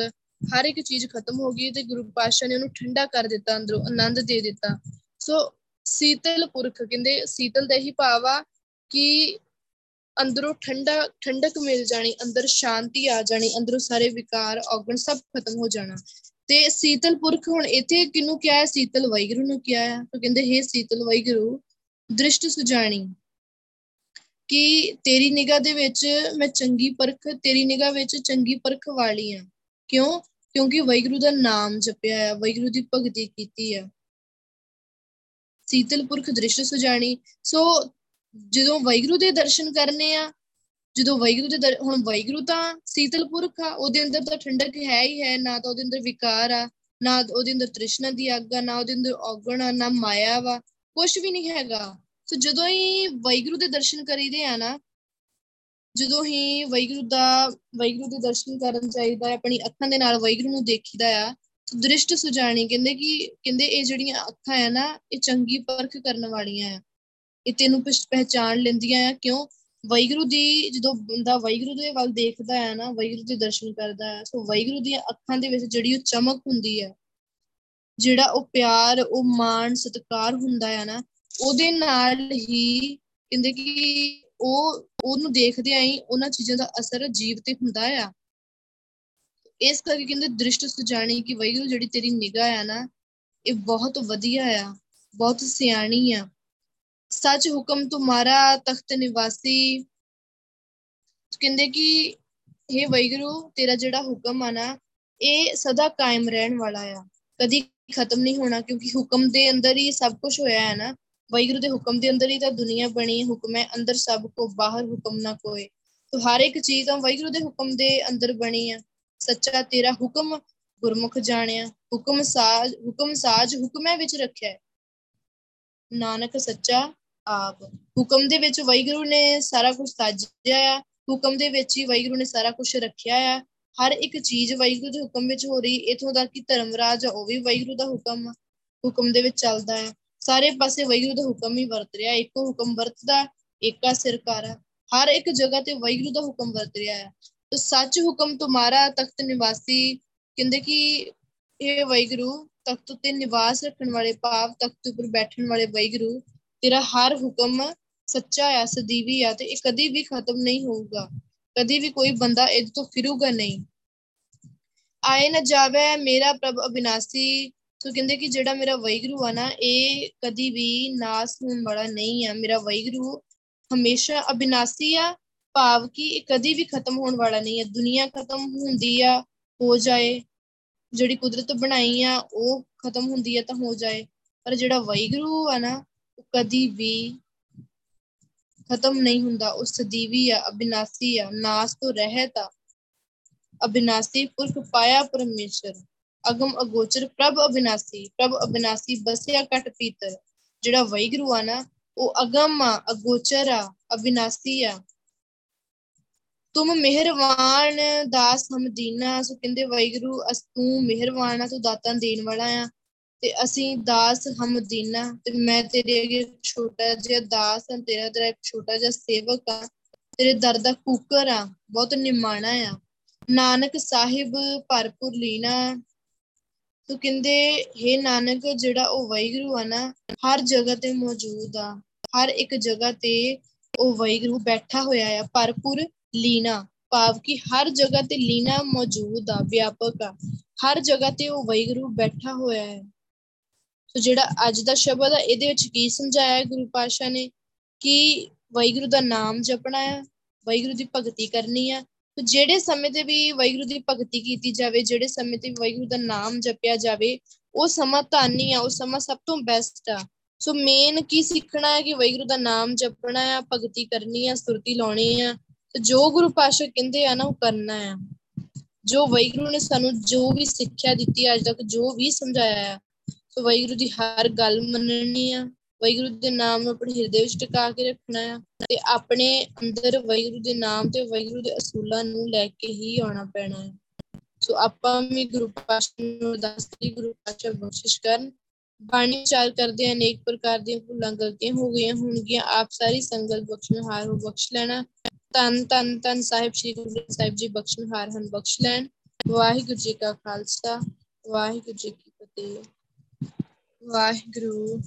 ਹਰ ਇੱਕ ਚੀਜ਼ ਖਤਮ ਹੋ ਗਈ ਤੇ ਗੁਰੂ ਪਾਸ਼ਾ ਨੇ ਉਹਨੂੰ ਠੰਡਾ ਕਰ ਦਿੱਤਾ, ਅੰਦਰੋਂ ਆਨੰਦ ਦੇ ਦਿੱਤਾ। ਸੋ ਸੀਤਲ ਪੁਰਖ ਕਹਿੰਦੇ, ਸੀਤਲ ਦਾ ਹੀ ਭਾਵ ਆ ਕਿ ਅੰਦਰੋਂ ਠੰਡਾ, ਠੰਡਕ ਮਿਲ ਜਾਣੀ, ਅੰਦਰ ਸ਼ਾਂਤੀ ਆ ਜਾਣੀ, ਅੰਦਰੋਂ ਸਾਰੇ ਵਿਕਾਰ, ਔਗਣ ਸਭ ਖਤਮ ਹੋ ਜਾਣਾ। ਤੇ ਸੀਤਲ ਪੁਰਖ ਹੁਣ ਇੱਥੇ ਕਿਨੂੰ ਕਿਹਾ ਹੈ? ਸੀਤਲ ਵੈਗਰੂ ਨੂੰ ਕਿਹਾ ਹੈ। ਤਾਂ ਕਹਿੰਦੇ, ਹੈ ਸੀਤਲ ਵੈਗਰੂ ਦ੍ਰਿਸ਼ਟ ਸੁਜਾਣੀ, ਕਿ ਤੇਰੀ ਨਿਗਾਹ ਦੇ ਵਿੱਚ ਮੈਂ ਚੰਗੀ ਪਰਖ, ਤੇਰੀ ਨਿਗਾਹ ਵਿੱਚ ਚੰਗੀ ਪਰਖ ਵਾਲੀ ਆ ਕਿਉਂ? ਕਿਉਂਕਿ ਵੈਗਰੂ ਦਾ ਨਾਮ ਜਪਿਆ ਹੈ ਵੈਗਰੂ ਦੀ ਭਗਤੀ ਕੀਤੀ ਹੈ। ਸੀਤਲ ਪੁਰਖ ਦ੍ਰਿਸ਼ਟ ਸੁਜਾਣੀ। ਸੋ ਜਦੋਂ ਵੈਗਰੂ ਦੇ ਦਰਸ਼ਨ ਕਰਨੇ ਆ, ਜਦੋਂ ਵੈਗਰੂ ਦੇ ਹੁਣ ਵੈਗਰੂ ਤਾਂ ਸੀਤਲ ਪੁਰਖ ਆ, ਉਹਦੇ ਅੰਦਰ ਤਾਂ ਠੰਡਕ ਹੈ ਹੀ ਹੈ, ਨਾ ਤਾਂ ਉਹਦੇ ਅੰਦਰ ਵਿਕਾਰ ਆ, ਨਾ ਉਹਦੇ ਅੰਦਰ ਤ੍ਰਿਸ਼ਨਾ ਦੀ ਅੱਗ ਆ, ਨਾ ਉਹਦੇ ਅੰਦਰ ਔਗਣ ਆ, ਨਾ ਮਾਇਆ ਵਾ ਕੁਝ ਵੀ ਨਹੀਂ ਹੈਗਾ। ਸੋ ਜਦੋਂ ਹੀ ਵੈਗਰੂ ਦੇ ਦਰਸ਼ਨ ਕਰੀਦੇ ਆ ਨਾ, ਜਦੋਂ ਹੀ ਵੈਗਰੂ ਦਾ ਵੈਗਰੂ ਦੇ ਦਰਸ਼ਨ ਕਰਨ ਚਾਹੀਦਾ ਹੈ ਆਪਣੀ ਅੱਖਾਂ ਦੇ ਨਾਲ ਵੈਗਰੂ ਨੂੰ ਦੇਖੀਦਾ ਆ ਦ੍ਰਿਸ਼ਟ ਸੁਜਾਣੀ, ਕਹਿੰਦੇ ਕਿ, ਕਹਿੰਦੇ ਇਹ ਜਿਹੜੀਆਂ ਅੱਖਾਂ ਆ ਨਾ, ਇਹ ਚੰਗੀ ਪਰਖ ਕਰਨ ਵਾਲੀਆਂ ਆ। ਇਹ ਤੈਨੂੰ ਪਹਿਚਾਨ ਲੈਂਦੀਆਂ ਆ, ਕਿਉਂ? ਵੈਗਰੂ ਦੀ ਜਦੋਂ ਬੰਦਾ ਵੈਗਰੂ ਦੇ ਵੱਲ ਦੇਖਦਾ ਹੈ ਨਾ ਵੈਗਰੂ ਦੇ ਦਰਸ਼ਨ ਕਰਦਾ ਹੈ, ਸੋ ਵੈਗਰੂ ਦੀਆਂ ਅੱਖਾਂ ਦੇ ਵਿੱਚ ਜਿਹੜੀ ਉਹ ਚਮਕ ਹੁੰਦੀ ਹੈ, ਜਿਹੜਾ ਉਹ ਪਿਆਰ, ਉਹ ਮਾਣ, ਸਤਿਕਾਰ ਹੁੰਦਾ ਹੈ ਨਾ, ਉਹਦੇ ਨਾਲ ਹੀ ਕਹਿੰਦੇ ਕਿ ਉਹ, ਉਹਨੂੰ ਦੇਖਦੇ ਆਂ ਉਹਨਾਂ ਚੀਜ਼ਾਂ ਦਾ ਅਸਰ ਜੀਵ ਤੇ ਹੁੰਦਾ ਆ। ਇਸ ਕਰਕੇ ਕਹਿੰਦੇ ਦ੍ਰਿਸ਼ਟ ਸੁਜਾਣੀ ਕਿ ਵੈਗਰੂ ਜਿਹੜੀ ਤੇਰੀ ਨਿਗਾਹ ਆ ਨਾ, ਇਹ ਬਹੁਤ ਵਧੀਆ ਆ, ਬਹੁਤ ਸਿਆਣੀ ਆ। ਸੱਚ ਹੁਕਮ ਤੁਮਾਰਾ ਤਖਤ ਨਿਵਾਸੀ। ਕਹਿੰਦੇ ਕਿ ਇਹ ਵੈਗਰੂ ਤੇਰਾ ਜਿਹੜਾ ਹੁਕਮ ਆ ਨਾ, ਇਹ ਸਦਾ ਕਾਇਮ ਰਹਿਣ ਵਾਲਾ ਆ। ਕਦੀ ਖਤਮ ਨਹੀਂ ਹੋਣਾ, ਕਿਉਂਕਿ ਹੁਕਮ ਦੇ ਅੰਦਰ ਹੀ ਸਭ ਕੁਝ ਹੋਇਆ ਹੈ ਨਾ। ਵੈਗਰੂ ਦੇ ਹੁਕਮ ਦੇ ਅੰਦਰ ਹੀ ਤਾਂ ਦੁਨੀਆ ਬਣੀ, ਹੁਕਮ ਹੈ ਅੰਦਰ ਸਭ ਕੋ, ਬਾਹਰ ਹੁਕਮ ਨਾ ਕੋਏ ਤੋ ਹਰ ਇੱਕ ਚੀਜ਼ ਤਾਂ ਵੈਗਰੂ ਦੇ ਹੁਕਮ ਦੇ ਅੰਦਰ ਬਣੀ ਆ। ਸੱਚਾ ਤੇਰਾ ਹੁਕਮ ਗੁਰਮੁਖ ਜਾਣਿਆ। ਹੁਕਮ ਸਾਜ ਹੁਕਮ ਸਾਜ ਹੁਕਮੇ ਵਿੱਚ ਰੱਖਿਆ ਹੈ। ਨਾਨਕ ਸੱਚਾ ਆਪ ਹੁਕਮ ਦੇ ਵਿੱਚ ਵੈਗਰੂ ਨੇ ਸਾਰਾ ਕੁਝ ਸਾਜਿਆ ਆ, ਹੁਕਮ ਦੇ ਵਿੱਚ ਹੀ ਵੈਗਰੂ ਨੇ ਸਾਰਾ ਕੁਝ ਰੱਖਿਆ ਆ। ਹਰ ਇੱਕ ਚੀਜ਼ ਵੈਗਰੂ ਦੇ ਹੁਕਮ ਵਿੱਚ ਹੋ ਰਹੀ, ਇਥੋਂ ਤੱਕ ਕਿ ਧਰਮਰਾਜ ਉਹ ਵੀ ਵੈਗਰੂ ਦਾ ਹੁਕਮ ਹੁਕਮ ਦੇ ਵਿੱਚ ਚੱਲਦਾ ਹੈ ਸਾਰੇ ਪਾਸੇ ਵੈਗਰੂ ਦਾ ਹੁਕਮ ਹੀ ਵਰਤ ਰਿਹਾ, ਇੱਕੋ ਹੁਕਮ ਵਰਤਦਾ ਏਕਾ ਸਿਰਕਾਰ ਹਰ ਇੱਕ ਜਗ੍ਹਾ ਤੇ ਵੈਗਰੂ ਦਾ ਹੁਕਮ ਵਰਤ ਰਿਹਾ ਹੈ ਤੋ ਸੱਚ ਹੁਕਮ ਤੁਮਾਰਾ ਤਖਤ ਨਿਵਾਸੀ, ਕਹਿੰਦੇ ਕਿ ਇਹ ਵੈਗਰੂ ਤਖਤ ਉੱਤੇ ਨਿਵਾਸ ਰੱਖਣ ਵਾਲੇ, ਭਾਵ ਤਖਤ ਉੱਪਰ ਬੈਠਣ ਵਾਲੇ ਵੈਗਰੂ ਤੇਰਾ ਹਰ ਹੁਕਮ ਸੱਚਾ ਆ, ਸਦੀਵੀ ਆ ਤੇ ਇਹ ਕਦੀ ਵੀ ਖਤਮ ਨਹੀਂ ਹੋਊਗਾ। ਕਦੀ ਵੀ ਕੋਈ ਬੰਦਾ ਇਹਦੇ ਤੋਂ ਫਿਰੂਗਾ ਨਹੀਂ। ਆਏ ਨਾ ਜਾਵੇ ਮੇਰਾ ਪ੍ਰਭ ਅਬਿਨਾਸੀ ਸੋ ਕਹਿੰਦੇ ਕਿ ਜਿਹੜਾ ਮੇਰਾ ਵੈਗਰੂ ਆ ਨਾ, ਇਹ ਕਦੀ ਵੀ ਨਾਸ ਹੋਣ ਵਾਲਾ ਨਹੀਂ ਆ। ਮੇਰਾ ਵੈਗਰੂ ਹਮੇਸ਼ਾ ਅਬਿਨਾਸੀ ਆ, ਭਾਵ ਕਿ ਇਹ ਕਦੀ ਵੀ ਖਤਮ ਹੋਣ ਵਾਲਾ ਨਹੀਂ ਹੈ ਦੁਨੀਆ ਖਤਮ ਹੁੰਦੀ ਆ, ਹੋ ਜਾਏ। ਜਿਹੜੀ ਕੁਦਰਤ ਬਣਾਈ ਆ, ਉਹ ਖਤਮ ਹੁੰਦੀ ਆ ਤਾਂ ਹੋ ਜਾਏ। ਪਰ ਜਿਹੜਾ ਵੈਗਰੂ ਆ ਨਾ ਉਹ ਕਦੀ ਵੀ ਖਤਮ ਨਹੀਂ ਹੁੰਦਾ। ਉਹ ਸਦੀਵੀ ਆ ਅਬਿਨਾਸੀ ਆ ਨਾਸ ਤੋਂ ਰਹਿਤ ਆ। ਅਬਿਨਾਸੀ ਪੁਰਖ ਪਾਇਆ ਪਰਮੇਸ਼ਰ। ਅਗਮ ਅਗੋਚਰ, ਪ੍ਰਭ ਅਬਿਨਾਸੀ ਪ੍ਰਭ ਅਬਿਨਾਸੀ ਬਸਿਆ ਕਟ ਪੀਤਰ। ਜਿਹੜਾ ਵੈਗਰੂ ਆ ਨਾ, ਉਹ ਅਗਮ ਆ, ਅਗੋਚਰ ਆ, ਅਬਿਨਾਸੀ ਆ। ਤੁਮ ਮਿਹਰਵਾਨ ਦਾਸ ਹਮ ਦੀਨਾ, ਸੋ ਕਹਿੰਦੇ ਵੈਗਰੂ ਅਸ ਤੂੰ ਮਿਹਰਵਾਨ ਆ ਤੂੰ ਦਾਤਾਂ ਦੇਣ ਵਾਲਾ ਆ। ਤੇ ਅਸੀਂ ਦਾਸ ਹਮ ਦੀਨਾ, ਤੇ ਮੈਂ ਤੇਰੇ ਅੱਗੇ ਛੋਟਾ ਜਿਹਾ ਦਾਸ ਹਾਂ, ਤੇਰਾ ਤੇਰਾ ਇੱਕ ਛੋਟਾ ਜਿਹਾ ਸੇਵਕ ਆ ਤੇਰੇ ਦਰ ਦਾ ਕੂਕਰ ਆ ਬਹੁਤ ਨਿਮਾਣਾ ਆ ਨਾਨਕ ਸਾਹਿਬ ਭਰਪੂਰ ਲੀਨਾ, ਤੋ ਕਹਿੰਦੇ हे ਨਾਨਕ, ਜਿਹੜਾ ਉਹ ਵੈਗਰੂ ਆ ਨਾ, ਹਰ ਜਗ੍ਹਾ ਤੇ ਮੌਜੂਦ ਆ, ਹਰ ਇੱਕ ਜਗ੍ਹਾ ਤੇ ਉਹ ਵੈਗਰੂ ਬੈਠਾ ਹੋਇਆ ਆ, ਭਰਪੂਰ ਲੀਨਾ, ਭਾਵ ਕਿ ਹਰ ਜਗ੍ਹਾ ਤੇ ਲੀਨਾ ਮੌਜੂਦ ਆ, ਵਿਆਪਕ ਆ। ਹਰ ਜਗ੍ਹਾ ਤੇ ਉਹ ਵੈਗਰੂ ਬੈਠਾ ਹੋਇਆ ਹੈ। ਸੋ ਜਿਹੜਾ ਅੱਜ ਦਾ ਸ਼ਬਦ ਆ, ਇਹਦੇ ਵਿੱਚ ਕੀ ਸਮਝਾਇਆ ਗੁਰੂ ਪਾਸ਼ਾ ਨੇ? ਕਿ ਵੈਗਰੂ ਦਾ ਨਾਮ ਜਪਣਾ ਹੈ ਵੈਗਰੂ ਦੀ ਭਗਤੀ ਕਰਨੀ ਆ। ਤੇ ਜਿਹੜੇ ਸਮੇਂ ਤੇ ਵੀ ਵੈਗਰੂ ਦੀ ਭਗਤੀ ਕੀਤੀ ਜਾਵੇ, ਜਿਹੜੇ ਸਮੇਂ ਤੇ ਵੈਗਰੂ ਦਾ ਨਾਮ ਜਪਿਆ ਜਾਵੇ, ਉਹ ਸਮਾਂ ਧਾਨੀ ਆ, ਉਹ ਸਮਾਂ ਸਭ ਤੋਂ ਬੈਸਟ ਆ। ਸੋ ਮੇਨ ਕੀ ਸਿੱਖਣਾ ਹੈ ਕਿ ਵੈਗਰੂ ਦਾ ਨਾਮ ਜਪਣਾ ਆ, ਭਗਤੀ ਕਰਨੀ ਆ ਸੁਰਤੀ ਲਾਉਣੀ ਆ। ਤੇ ਜੋ ਗੁਰੂ ਪਾਸ਼ਾ ਕਹਿੰਦੇ ਆ ਨਾ, ਉਹ ਕਰਨਾ ਆ। ਜੋ ਵੈਗਰੂ ਨੇ ਸਾਨੂੰ ਜੋ ਵੀ ਸਿੱਖਿਆ ਦਿੱਤੀ ਅੱਜ ਤੱਕ, ਜੋ ਵੀ ਸਮਝਾਇਆ ਆ ਸੋ ਵੈਗਰੂ ਦੀ ਹਰ ਗੱਲ ਮੰਨਣੀ ਆ। ਵੈਗਰੂ ਦੇ ਨਾਮ ਨੂੰ ਆਪਣੇ ਹਿਰਦੇ ਵਿੱਚ ਟਿਕਾ ਕੇ ਰੱਖਣਾ ਆ ਤੇ ਆਪਣੇ ਅੰਦਰ ਵੈਗਰੂ ਦੇ ਨਾਮ ਤੇ ਵੈਗਰੂ ਦੇ ਅਸੂਲਾਂ ਨੂੰ ਲੈ ਕੇ ਹੀ ਆਉਣਾ ਪੈਣਾ ਹੈ ਸੋ ਆਪਾਂ ਵੀ ਗੁਰੂ ਪਾਤਸ਼ਾਹ ਨੂੰ ਅਰਦਾਸ ਕਰੀ, ਗੁਰੂ ਪਾਤਸ਼ਾਹ ਬਖਸ਼ਿਸ਼ ਕਰਨ। ਬਾਣੀ ਵਿਚਾਰ ਕਰਦੇ ਅਨੇਕ ਪ੍ਰਕਾਰ ਦੀਆਂ ਭੁੱਲਾਂ ਗਲਤੀਆਂ ਹੋ ਗਈਆਂ ਹੋਣਗੀਆਂ। ਆਪ ਸਾਰੀ ਸੰਗਤ ਬਖਸ਼ਣਹਾਰ ਹੋ ਬਖਸ਼ ਲੈਣਾ। ਧੰਨ ਧੰਨ ਧੰਨ ਸਾਹਿਬ, ਸ੍ਰੀ ਗੁਰੂ ਗ੍ਰੰਥ ਸਾਹਿਬ ਜੀ ਬਖਸ਼ਣਹਾਰ ਹਨ ਬਖਸ਼ ਲੈਣ। ਵਾਹਿਗੁਰੂ ਜੀ ਕਾ ਖਾਲਸਾ, ਵਾਹਿਗੁਰੂ ਜੀ ਕੀ ਫਤਿਹ। ਵਾਹਿਗੁਰੂ